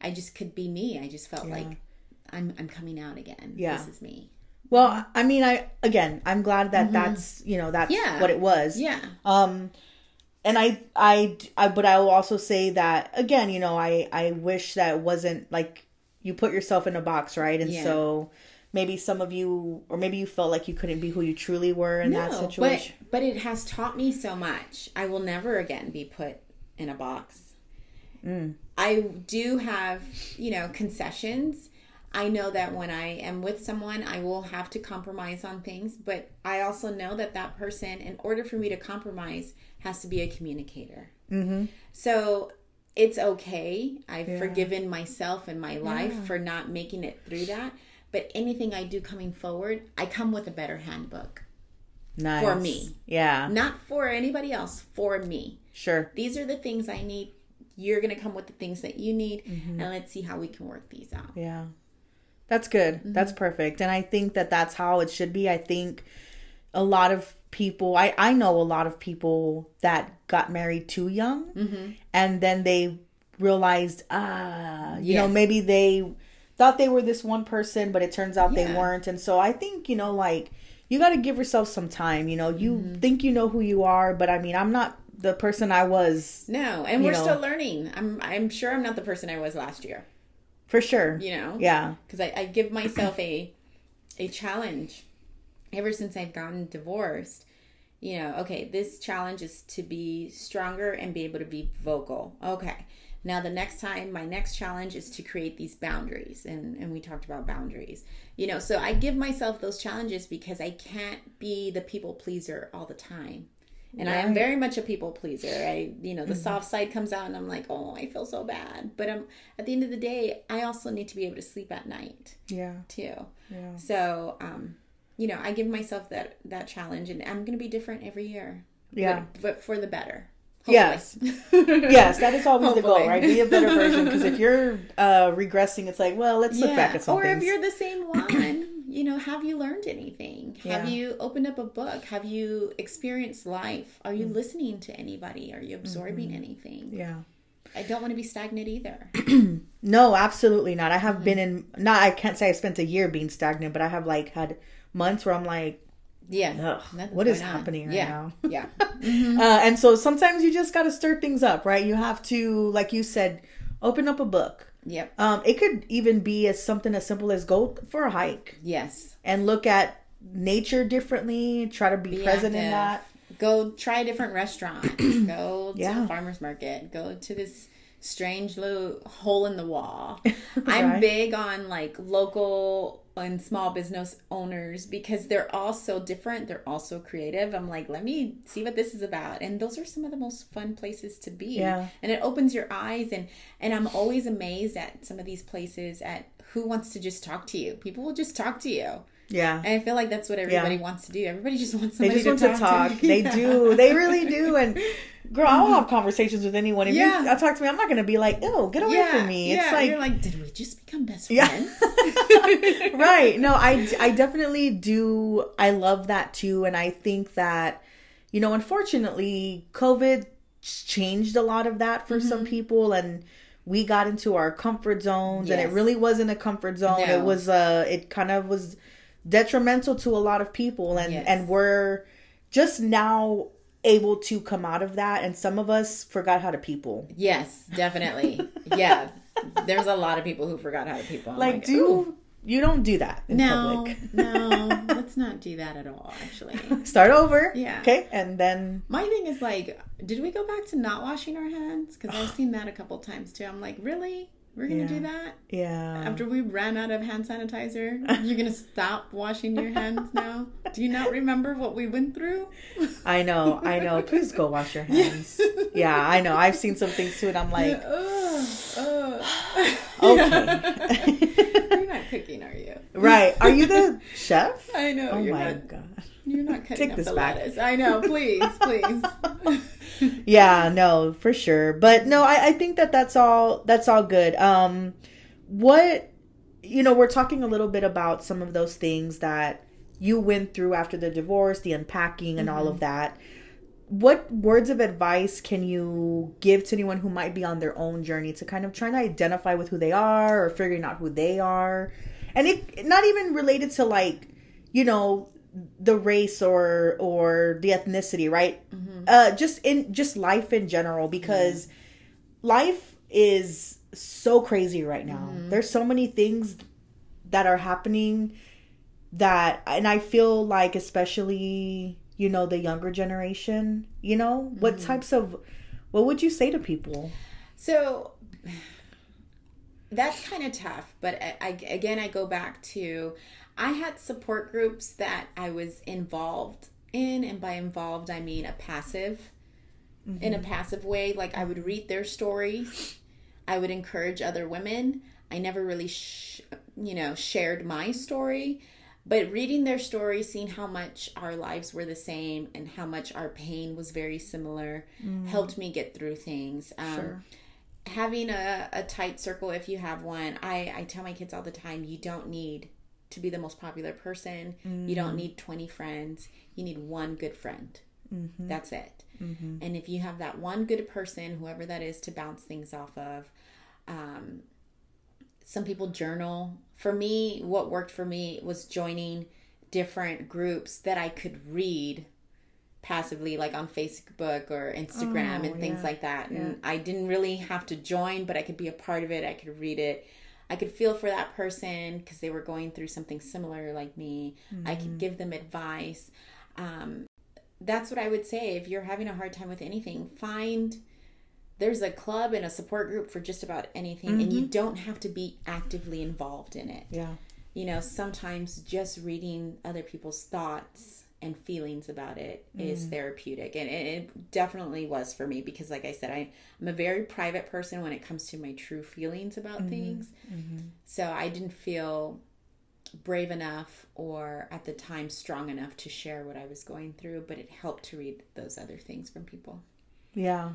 I just could be me. I just felt Yeah. like I'm, I'm coming out again. Yeah. This is me. Well, I mean, I again, I'm glad that that's you know that's Mm-hmm. Yeah. what it was. Yeah. Um, and I, I, I, but I will also say that again, you know, I, I wish that wasn't like you put yourself in a box, right? And Yeah. so maybe some of you, or maybe you felt like you couldn't be who you truly were in that situation. But, but it has taught me so much. I will never again be put in a box. Mm. I do have, you know, concessions. I know that when I am with someone, I will have to compromise on things, but I also know that that person, in order for me to compromise, has to be a communicator. Mm-hmm. So it's okay. I've forgiven myself and my life for not making it through that. But anything I do coming forward, I come with a better handbook. Nice for me. Yeah, Not for anybody else, for me. sure. These are the things I need. You're going to come with the things that you need, Mm-hmm. and let's see how we can work these out. Yeah. That's good. Mm-hmm. That's perfect. And I think that that's how it should be. I think a lot of people, I, I know a lot of people that got married too young Mm-hmm. and then they realized, ah, you Yeah. know, maybe they thought they were this one person, but it turns out they weren't. And so I think, you know, like, you got to give yourself some time. You know, you Mm-hmm. think you know who you are, but I mean, I'm not the person I was No, and we're know. still learning. I'm I'm sure I'm not the person I was last year. for sure. You know, Yeah. because I, I give myself a a challenge ever since I've gotten divorced. You know, okay, this challenge is to be stronger and be able to be vocal. Okay. Now the next time my next challenge is to create these boundaries and and we talked about boundaries. You know, so I give myself those challenges because I can't be the people pleaser all the time. And I am very much a people pleaser. I, you know, the soft side comes out, and I'm like, oh, I feel so bad. But I'm, at the end of the day, I also need to be able to sleep at night Yeah. too. Yeah. So, um, you know, I give myself that that challenge, and I'm going to be different every year. Yeah. but, but for the better. Yes. yes, that is always the goal, right? Be a better version. Because if [LAUGHS] you're uh, regressing, it's like, well, let's look back at some or things. if you're the same [CLEARS THROAT] one, you know, have you learned anything? Have you opened up a book? Have you experienced life? Are you Mm. listening to anybody? Are you absorbing Mm-hmm. anything? yeah. I don't want to be stagnant either. [CLEARS THROAT] No, absolutely not. I have Mm-hmm. been in, not, I can't say I spent a year being stagnant, but I have like had months where I'm like, Yeah. What is happening right yeah. now? [LAUGHS] Yeah. [LAUGHS] Uh, and so sometimes you just got to stir things up, right? You have to, like you said, open up a book. Yep. Um, it could even be as something as simple as go for a hike Yes. and look at nature differently. Try to be, Be present in that. Go try a different restaurant. [CLEARS THROAT] go to Yeah. the farmer's market. Go to this strange little hole in the wall. [LAUGHS] I'm big on like local and small business owners because they're all so different. They're also creative. I'm like, let me see what this is about. And those are some of the most fun places to be. Yeah. And it opens your eyes and and I'm always amazed at some of these places at who wants to just talk to you. People will just talk to you. Yeah. And I feel like that's what everybody wants to do. Everybody just wants They somebody just want to talk. [LAUGHS] They Yeah. do. They really do. And girl, I'll have conversations with anyone. If Yeah. you I talk to me, I'm not going to be like, "Oh, get away yeah, from me." It's yeah. like, you're like, did we just become best Yeah. friends? [LAUGHS] [LAUGHS] right. No, I I definitely do. I love that too, and I think that you know, unfortunately, COVID changed a lot of that for some people, and we got into our comfort zones, and it really wasn't a comfort zone. No. It was uh, it kind of was detrimental to a lot of people, and Yes. and we're just now able to come out of that and some of us forgot how to people yes, definitely. [LAUGHS] Yeah, there's a lot of people who forgot how to people. I'm like, do "Ooh, you don't do that in no, public no, [LAUGHS] let's not do that at all. Actually, start over Yeah. okay and then my thing is like, did we go back to not washing our hands? Because I've seen that a couple times too. I'm like, really? We're gonna Yeah. do that yeah after we ran out of hand sanitizer? [LAUGHS] You're gonna stop washing your hands now? Do you not remember what we went through? I know, I know. Please go wash your [LAUGHS] hands. Yeah, I know. I've seen some things too, and I'm like, Ugh, ugh. Okay. [LAUGHS] you're not cooking, are you? right? Are you the chef? I know Oh my not. god. You're not cutting Take up this the back. lettuce. I know. Please, [LAUGHS] please. [LAUGHS] Yeah, no, for sure. But no, I, I think that that's all. That's all good. Um, what you know, we're talking a little bit about some of those things that you went through after the divorce, the unpacking, and all of that. What words of advice can you give to anyone who might be on their own journey to kind of trying to identify with who they are or figuring out who they are? And it not even related to like, you know, the race or or the ethnicity, right? Mm-hmm. Uh just in just life in general because life is so crazy right now. Mm-hmm. There's so many things that are happening that and I feel like especially you know the younger generation, you know, what mm-hmm. types of what would you say to people? So [SIGHS] that's kind of tough. But I, I, again, I go back to I had support groups that I was involved in, and by involved, I mean a passive, in a passive way. Like I would read their stories, I would encourage other women. I never really, sh- you know, shared my story. But reading their stories, seeing how much our lives were the same and how much our pain was very similar, helped me get through things. Um, Sure. having a, a tight circle if you have one I, I tell my kids all the time you don't need to be the most popular person. You don't mm. need 20 friends. You need one good friend. Mm-hmm. That's it. Mm-hmm. And if you have that one good person whoever that is to bounce things off of um, some people journal. For me what worked for me was joining different groups that i could read passively like on facebook or instagram Oh, and things yeah. like that. And i didn't really have to join but i could be a part of it. I could read it i could feel for that person because they were going through something similar like me. I Mm-hmm. could give them advice. Um, that's what i would say. If you're having a hard time with anything find there's a club and a support group for just about anything and you don't have to be actively involved in it. Yeah. you know sometimes just reading other people's thoughts and feelings about it is mm. therapeutic and it, it definitely was for me because like i said I, i'm a very private person when it comes to my true feelings about mm-hmm. things mm-hmm. so i didn't feel brave enough or at the time strong enough to share what i was going through but it helped to read those other things from people Yeah.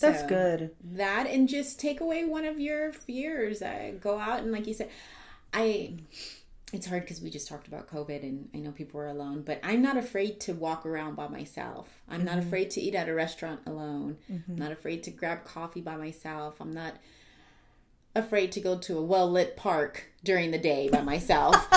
That's So, good. That and just take away one of your fears. Uh, go out and like you said, I. It's hard because we just talked about COVID and I know people are alone, but I'm not afraid to walk around by myself. I'm not mm-hmm. afraid to eat at a restaurant alone. I'm not afraid to grab coffee by myself. I'm not afraid to go to a well lit park during the day by myself. [LAUGHS]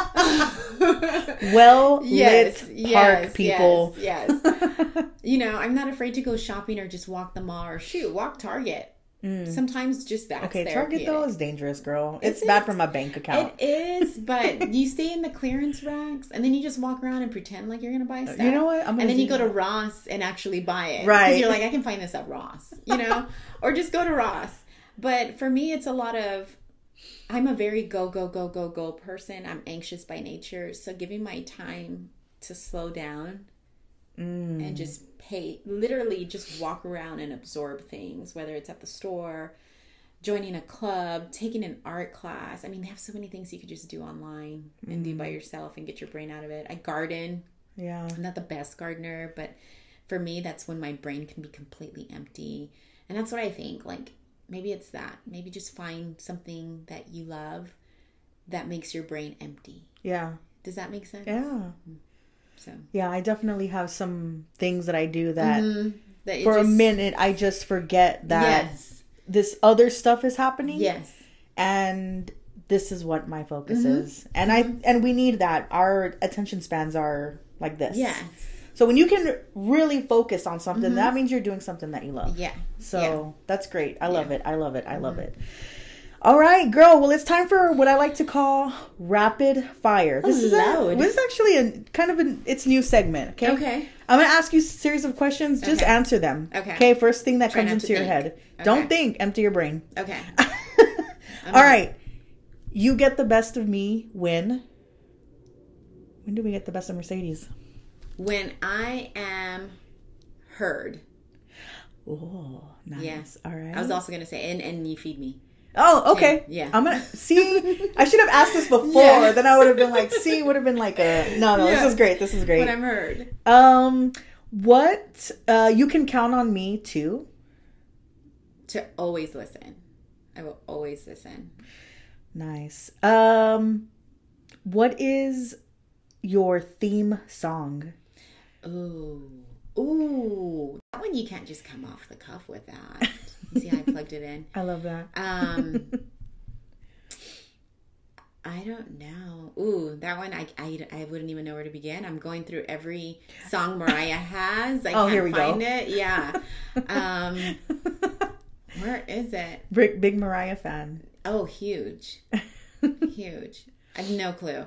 Well yes, lit yes, park people. Yes, yes. [LAUGHS] you know, I'm not afraid to go shopping or just walk the mall or shoot, walk Target. Sometimes just that. Mm. Okay, Target though is dangerous, girl. It's Is bad for my bank account. It is, but [LAUGHS] you stay in the clearance racks and then you just walk around and pretend like you're gonna buy stuff. You know what? And then you go to Ross and actually buy it. Right. You're like, I can find this at Ross, you know? [LAUGHS] or just go to Ross. But for me, it's a lot of, I'm a very go, go, go, go, go person. I'm anxious by nature. So giving my time to slow down Mm. and just pay, literally just walk around and absorb things, whether it's at the store, joining a club, taking an art class. I mean, they have so many things you could just do online and do by Mm. yourself and get your brain out of it. I garden. Yeah. I'm not the best gardener, but for me, that's when my brain can be completely empty. And that's what I think. Like, maybe it's that. Maybe just find something that you love that makes your brain empty. Yeah. Does that make sense? Yeah. So, Yeah, I definitely have some things that I do that Mhm. That for a minute I just forget that Yes. this other stuff is happening. Yes. And this is what my focus Mm-hmm. is. And I and we need that. Our attention spans are like this. Yes. So when you can really focus on something, that means you're doing something that you love. Yeah. So that's great. I love Yeah. it. I love it. I love it. All right, girl. Well, it's time for what I like to call rapid fire. Oh, this is a, loud. this is actually a kind of an it's new segment. Okay. Okay. I'm gonna ask you a series of questions. Just Okay. answer them. Okay. Okay. First thing that Try comes into your think. head. Okay. Don't think. Empty your brain. Okay. [LAUGHS] All right. You get the best of me when. When do we get the best of Mercedes? When I am heard. Oh, nice. Yes. All right. I was also gonna say, and and you feed me. Oh, okay. Yeah. I'm gonna see. I should have asked this [LAUGHS] before. Yeah. Then I would have been like, see, would have been like a no, no. Yeah. This is great. This is great. What I'm heard. Um, what uh, you can count on me to. To always listen. I will always listen. Nice. Um, what is your theme song? Ooh. Ooh. That one you can't just come off the cuff with that. See how I plugged it in? [LAUGHS] I love that. Um [LAUGHS] I don't know. Ooh, that one I, I, I wouldn't even know where to begin. I'm going through every song Mariah has. I [LAUGHS] Oh, can't here we go. it. Yeah. Um where is it? Big, big Mariah fan. Oh, huge. Huge. I have no clue.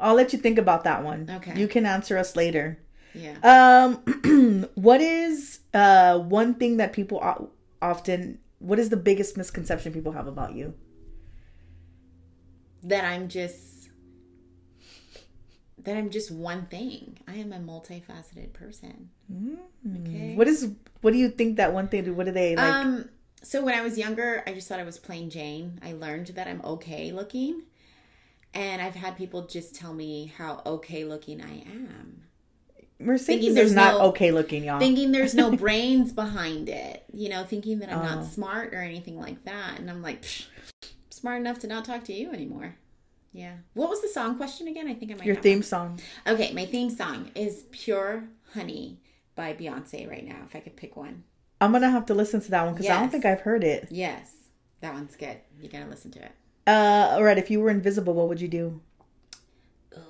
I'll let you think about that one. Okay. You can answer us later. Yeah. Um, [CLEARS THROAT] what is uh one thing that people often? What is the biggest misconception people have about you? that I'm just that I'm just one thing. I am a multifaceted person. Okay. What is? What do you think that one thing? What do they like? Um so when I was younger, I just thought I was plain Jane. I learned that I'm okay looking. And I've had people just tell me how okay looking I am. Mercedes thinking is there's not no- okay looking, y'all. Thinking there's no [LAUGHS] brains behind it. You know, thinking that I'm Oh. not smart or anything like that. And I'm like, smart enough to not talk to you anymore. Yeah. What was the song question again? I think I might Your theme one. song. Okay, my theme song is Pure Honey by Beyonce right now, if I could pick one. I'm gonna have to listen to that one because I don't think I've heard it. Yes, that one's good. You gotta listen to it. Uh, all right. If you were invisible, what would you do? Oh,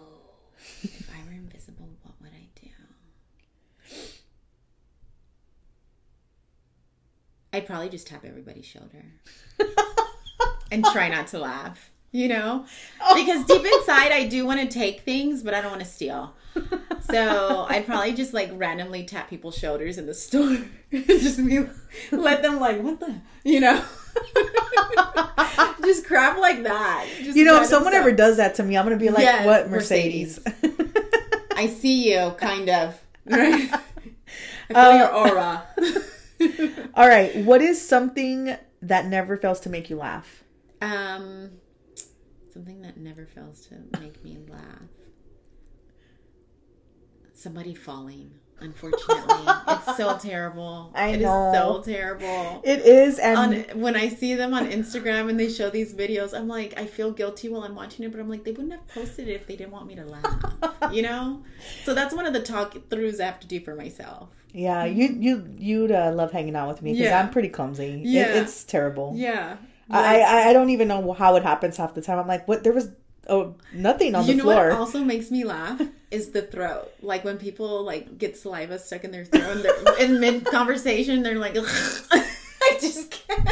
if I were invisible, what would I do? I'd probably just tap everybody's shoulder [LAUGHS] and try not to laugh, you know? Because deep inside, I do want to take things, but I don't want to steal. So [LAUGHS] I'd probably just like randomly tap people's shoulders in the store. [LAUGHS] just be, let them like, what the, you know? just crap like that. Just You know, if someone stuff. ever does that to me, I'm gonna be like, Yes, "What, Mercedes?" I see you, kind of. Right? I feel Uh, your aura. [LAUGHS] all right. What is something that never fails to make you laugh? um, something that never fails to make me laugh. Somebody falling. Unfortunately, [LAUGHS] it's so terrible. I It is know. so terrible. It is, and on when I see them on Instagram and they show these videos, I'm like, I feel guilty while I'm watching it, but I'm like, they wouldn't have posted it if they didn't want me to laugh, you know. So that's one of the talk throughs I have to do for myself. Yeah, you you you'd uh, love hanging out with me because Yeah. I'm pretty clumsy. It- it's terrible. Yeah, I, I I don't even know how it happens half the time. I'm like, what? There was oh nothing on you the know floor. what also makes me laugh [LAUGHS] is the throat. Like when people like get saliva stuck in their throat and in mid conversation, they're like, [LAUGHS] I just can't.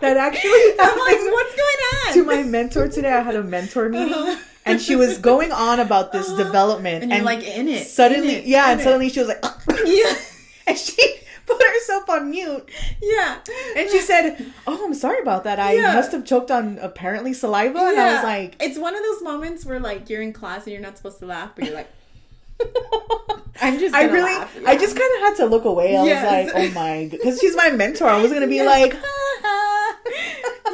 That actually I'm like, what's going on? to my mentor today. I had a mentor meeting, and she was going on about this development, and you're like in it. suddenly, in it, yeah, in and it. suddenly she was like, [LAUGHS] yeah, [LAUGHS] and she put herself on mute, yeah. and she said, "Oh, I'm sorry about that. I Yeah. must have choked on apparently saliva." And I was like, it's one of those moments where like you're in class and you're not supposed to laugh, but you're like, [LAUGHS] I'm just. I really, laugh, I just kind of had to look away. I Yes. was like, "Oh my," god, because she's my mentor. I was gonna be [LAUGHS] like,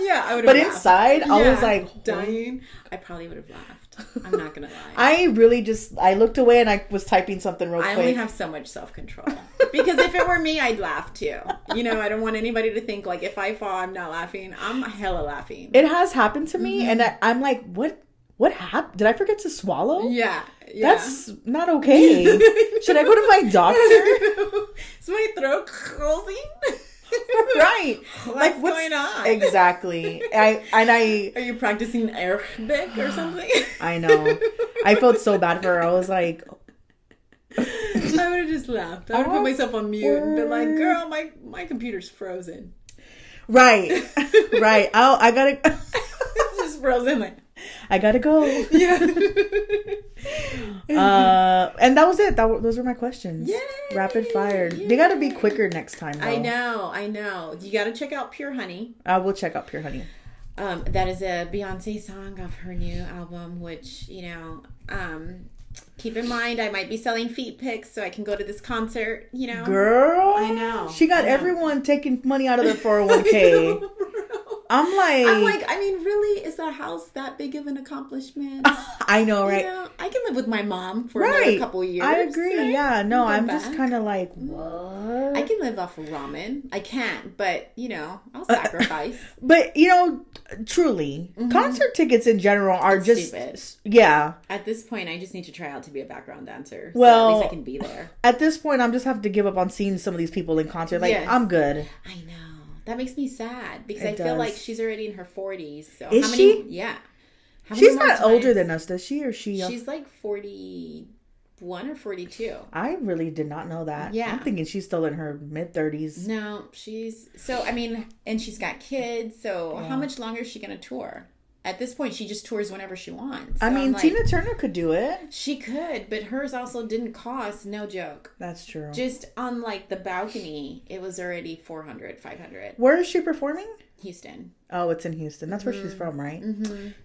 yeah, I would. but inside, I was Yeah, like, dying. I probably would have laughed. [LAUGHS] I'm not gonna lie. I really just, I looked away and I was typing something real I quick. only have so much self control because if it were me, I'd laugh too. You know, I don't want anybody to think like if I fall, I'm not laughing. I'm hella laughing. it has happened to me, Mm-hmm. and I, I'm like, what? What happened? Did I forget to swallow? yeah, yeah. That's not okay. [LAUGHS] Should I go to my doctor? [LAUGHS] Is my throat closing? [LAUGHS] right. What's going on? Exactly. I and I [LAUGHS] Are you practicing Arabic or something? [LAUGHS] I know. I felt so bad for her. I was like, I would have just laughed. I would have put oh, myself on mute and been like, "Girl, my my computer's frozen. right, right. Oh, I gotta, It's just frozen." Like, I gotta go. [LAUGHS] yeah. [LAUGHS] Uh, and that was it. That were, those were my questions. Yay! Rapid fire. They gotta be quicker next time. Though. I know, I know. You got to check out Pure Honey. I will check out Pure Honey. Um, that is a Beyonce song off her new album, which you know. Um, keep in mind, I might be selling feet pics, so I can go to this concert. You know, Girl, I know. She got I know. everyone taking money out of their 401k. [LAUGHS] I'm like, I'm like, I mean, really, is that house that big of an accomplishment? [LAUGHS] I know, right? You know, I can live with my mom for right. another couple years. I agree. right? Yeah, no, I'm just kind of like, what? I can live off of ramen. I can't, but you know, I'll [LAUGHS] sacrifice. But you know, truly, concert tickets in general are Mm-hmm. It's just stupid. yeah. At this point, I just need to try out to be a background dancer. Well- at least I can be there. At this point, I'm just have to give up on seeing some of these people in concert. Like, Yes. I'm good. I know that makes me sad because It I feel like she's already in her 40s. So Is how many? she? Yeah. How She's not older than us, does she? Or she? She's like 41 or 42. I really did not know that. Yeah. I'm thinking she's still in her mid 30s. No, she's so. I mean, and she's got kids. So how much longer is she going to tour? At this point, she just tours whenever she wants. I So mean, I'm like, Tina Turner could do it. She could, but hers also didn't cost. No joke. That's true. Just on like the balcony, it was already 400, 500. Where is she performing? Houston. Oh, it's in Houston. That's where Mm-hmm. she's from, right?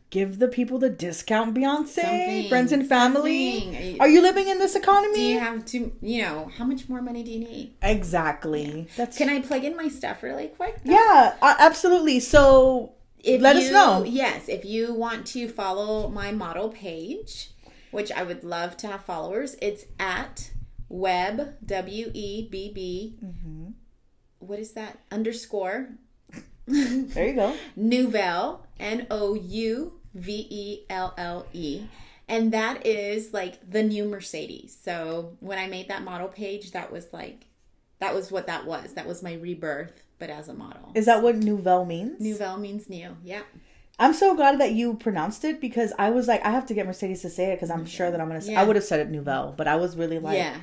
Give the people the discount, Beyonce. Something, Friends and family. something. Are you- living in this economy? Do you have to, you know, how much more money do you need? exactly. That's Can I plug in my stuff really quick? yeah, uh, absolutely. So If Let us know. Yes, if you want to follow my model page, which I would love to have followers, it's at Webb w e b b. Mm-hmm. What is that underscore [LAUGHS] there you go. Nouvelle N O U V E L L E. And that is like the new Mercedes. So when I made that model page, that was like, that was what that was. That was my rebirth, but as a model. Is that what Nouvelle means? Nouvelle means new. Yeah. I'm so glad that you pronounced it because I was like, I have to get Mercedes to say it because I'm sure that I'm gonna. Say, Yeah. I would have said it Nouvelle, but I was really like, yeah.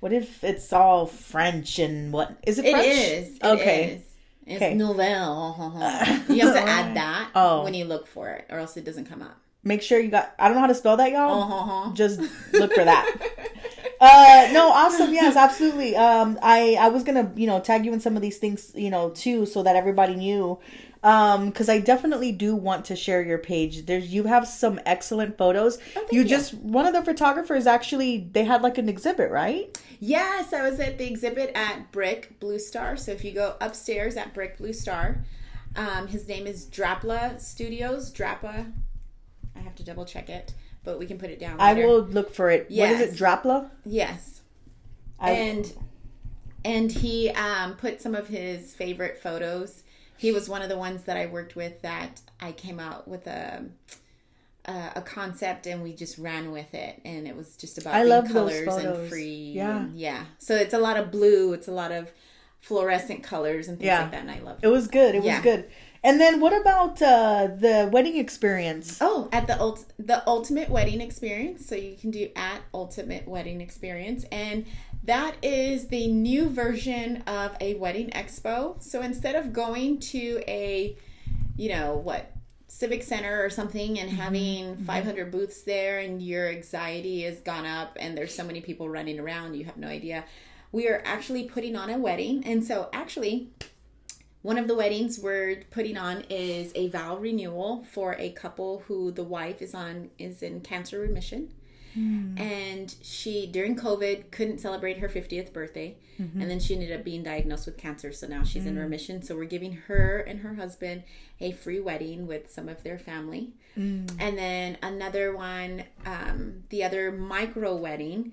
what if it's all French and what is it? It French? is. It okay. is. It's Okay. nouvelle. [LAUGHS] you have to add that Oh. when you look for it, or else it doesn't come up. Make sure you got. I don't know how to spell that, y'all. Uh-huh. Just look for that. [LAUGHS] uh no [LAUGHS] awesome yes absolutely um i i was gonna you know tag you in some of these things you know too so that everybody knew um because i definitely do want to share your page there's you have some excellent photos you you. just one of the photographers actually they had like an exhibit right Yes, I was at the exhibit at Brick Blue Star. So if you go upstairs at Brick Blue Star, um, his name is Drapla Studios. Drapa. I have to double check it, but we can put it down. i will look for it what is it drapla Yes. I- and and he um, put some of his favorite photos. He was one of the ones that I worked with that I came out with a a, a concept and we just ran with it, and it was just about I love colors and free. Yeah. and- yeah. So it's a lot of blue. It's a lot of fluorescent colors and things Yeah. like that, and I love It it was good. It was good. And then what about uh, the wedding experience? Oh, at the ult- the ultimate wedding experience. So you can do at ultimate wedding experience, and that is the new version of a wedding expo. So instead of going to a, you know what, civic center or something and having 500 booths there, and your anxiety has gone up, and there's so many people running around, you have no idea. We are actually putting on a wedding, and so actually one of the weddings we're putting on is a vow renewal for a couple who the wife is on is in cancer remission. Hmm. And she during COVID couldn't celebrate her 50th birthday. Mm-hmm. And then she ended up being diagnosed with cancer. So now she's in hmm. remission. So we're giving her and her husband a free wedding with some of their family. Hmm. And then another one, um, the other micro wedding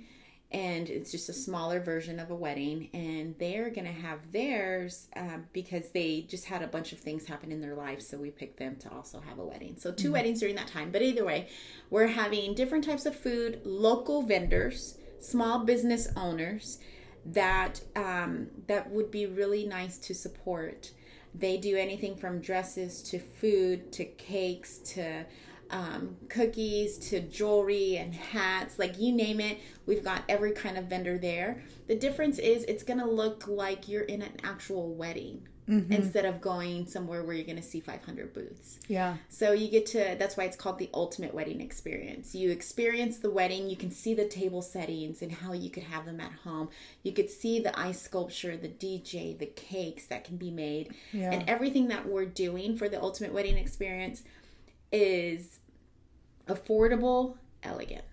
and it's just a smaller version of a wedding and they're gonna have theirs um, because they just had a bunch of things happen in their lives so we picked them to also have a wedding. So 2 weddings during that time. But either way we're having different types of food local vendors small business owners that um, that would be really nice to support. They do anything from dresses to food to cakes to um, cookies to jewelry and hats like you name it we've got every kind of vendor there the difference is it's gonna look like you're in an actual wedding instead of going somewhere where you're gonna see 500 booths Yeah. so you get to that's why it's called the ultimate wedding experience. You experience the wedding, you can see the table settings and how you could have them at home. You could see the ice sculpture, the DJ, the cakes that can be made. Yeah. And everything that we're doing for the ultimate wedding experience is affordable elegance.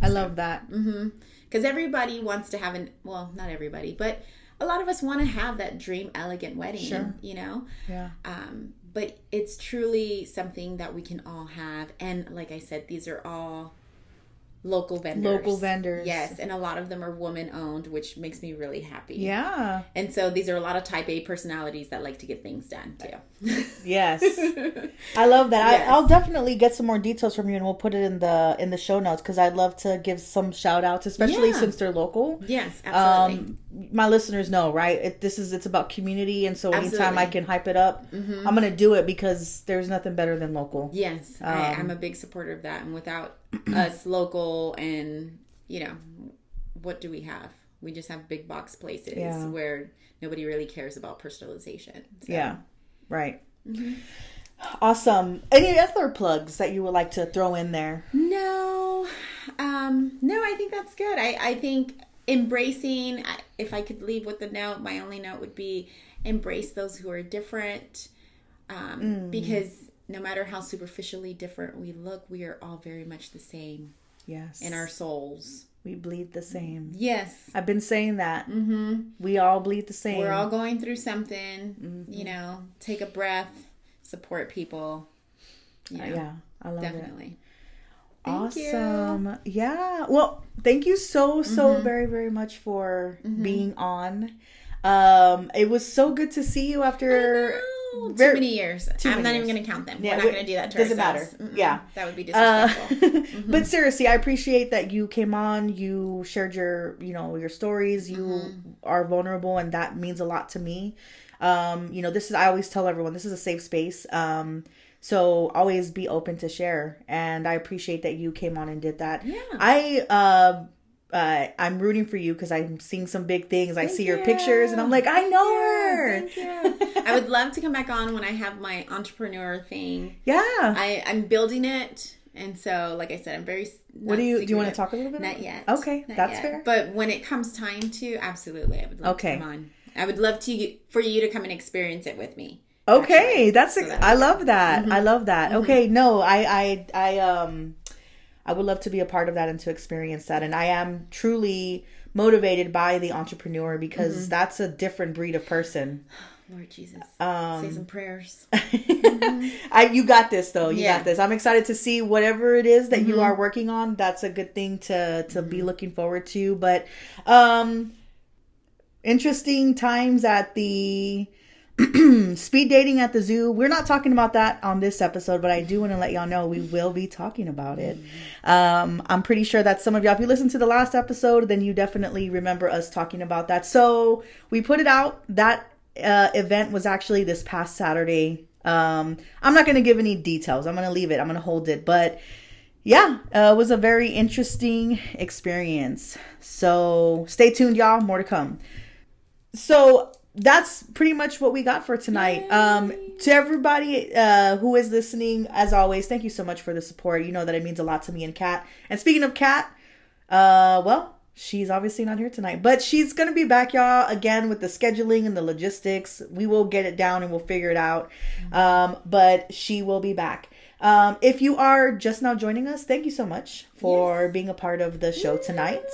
I love that. Because everybody wants to have an well, not everybody, but a lot of us want to have that dream elegant wedding, Sure. you know? Yeah. um, but it's truly something that we can all have and like i said these are all local vendors Local vendors. yes and a lot of them are woman owned which makes me really happy Yeah. and so these are a lot of type a personalities that like to get things done too [LAUGHS] Yes. I love that. Yes. I, I'll definitely get some more details from you, and we'll put it in the in the show notes because I'd love to give some shout outs, especially Yeah. since they're local. yes absolutely Um, my listeners know, right? It, this is it's about community, and so anytime Absolutely. Mm-hmm. I can hype it up, I'm gonna do it because there's nothing better than local. yes I, Um, i'm a big supporter of that and without [CLEARS THROAT] us local and you know what do we have we just have big box places Yeah. where nobody really cares about personalization So- Yeah, right. Mm-hmm. Awesome. Any other plugs that you would like to throw in there? No, um, no, I think that's good. I, I think embracing, I- if I could leave with the note, my only note would be embrace those who are different. Um, Because no matter how superficially different we look, we are all very much the same Yes, in our souls. we bleed the same. Yes. I've been saying that. Mm-hmm. We all bleed the same. We're all going through something, you know, take a breath, support people. You know, yeah, I love it. definitely. Thank you. awesome. Yeah. Well, thank you so so Mm-hmm. very very much for being on. Um, it was so good to see you after. Too very- many years. I'm many not years. even going to count them. Yeah, We're not going to do that to doesn't ourselves. matter. Mm-mm. Yeah. that would be Uh, disrespectful. [LAUGHS] but seriously, I appreciate that you came on. You shared your, you know, your stories. You Mm-hmm. are vulnerable, and that means a lot to me. Um, you know, this is I always tell everyone this is a safe space. Um, so always be open to share, and I appreciate that you came on and did that. Yeah. I uh, uh, I'm rooting for you because I'm seeing some big things. I see your pictures, and I'm like, I know her. Thank you. I would love to come back on when I have my entrepreneur thing. Yeah. I, I'm building it. And so, like I said, I'm very. what do you do? You want to talk a little bit? Not yet. Okay, Not that's yet. fair. But when it comes time to, absolutely, I would love Okay. to come on. I would love to for you to come and experience it with me. Okay, actually. that's So ex- I love that. I love that. Okay, no, I I I um I would love to be a part of that and to experience that. And I am truly motivated by the entrepreneur because that's a different breed of person. [SIGHS] Lord Jesus. Um, Say some prayers. [LAUGHS] I you got this though. You Yeah. got this. I'm excited to see whatever it is that you are working on. That's a good thing to to be looking forward to. But um interesting times at the [CLEARS THROAT] speed dating at the zoo. We're not talking about that on this episode, but I do want to let y'all know we will be talking about it. Um, I'm pretty sure that some of y'all, if you listened to the last episode, then you definitely remember us talking about that. So we put it out. That uh, event was actually this past Saturday. Um, I'm not going to give any details. I'm going to leave it. I'm going to hold it. But yeah, uh, it was a very interesting experience. So stay tuned, y'all. More to come. So that's pretty much what we got for tonight. Um, to everybody uh, who is listening, as always, thank you so much for the support. You know that it means a lot to me and Kat. And speaking of Kat, uh, well, she's obviously not here tonight, but she's gonna be back, y'all, again with the scheduling and the logistics. We will get it down and we'll figure it out. Um, but she will be back. Um, if you are just now joining us, thank you so much for being a part of the show tonight.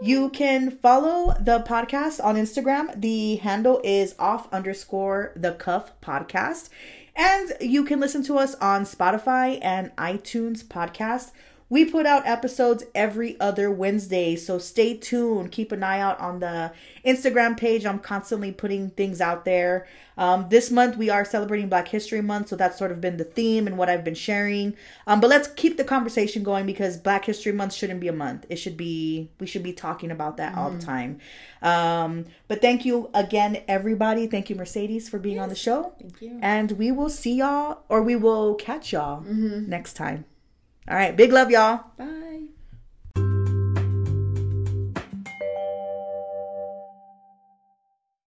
You can follow the podcast on Instagram. The handle is off underscore the cuff podcast. And you can listen to us on Spotify and iTunes podcast. We put out episodes every other Wednesday, so stay tuned. Keep an eye out on the Instagram page. I'm constantly putting things out there. Um, this month we are celebrating Black History Month, so that's sort of been the theme and what I've been sharing. Um, but let's keep the conversation going because Black History Month shouldn't be a month. It should be we should be talking about that all the time. Um, but thank you again, everybody. Thank you, Mercedes, for being on the show. Thank you. And we will see y'all, or we will catch y'all next time. All right. Big love, y'all. Bye.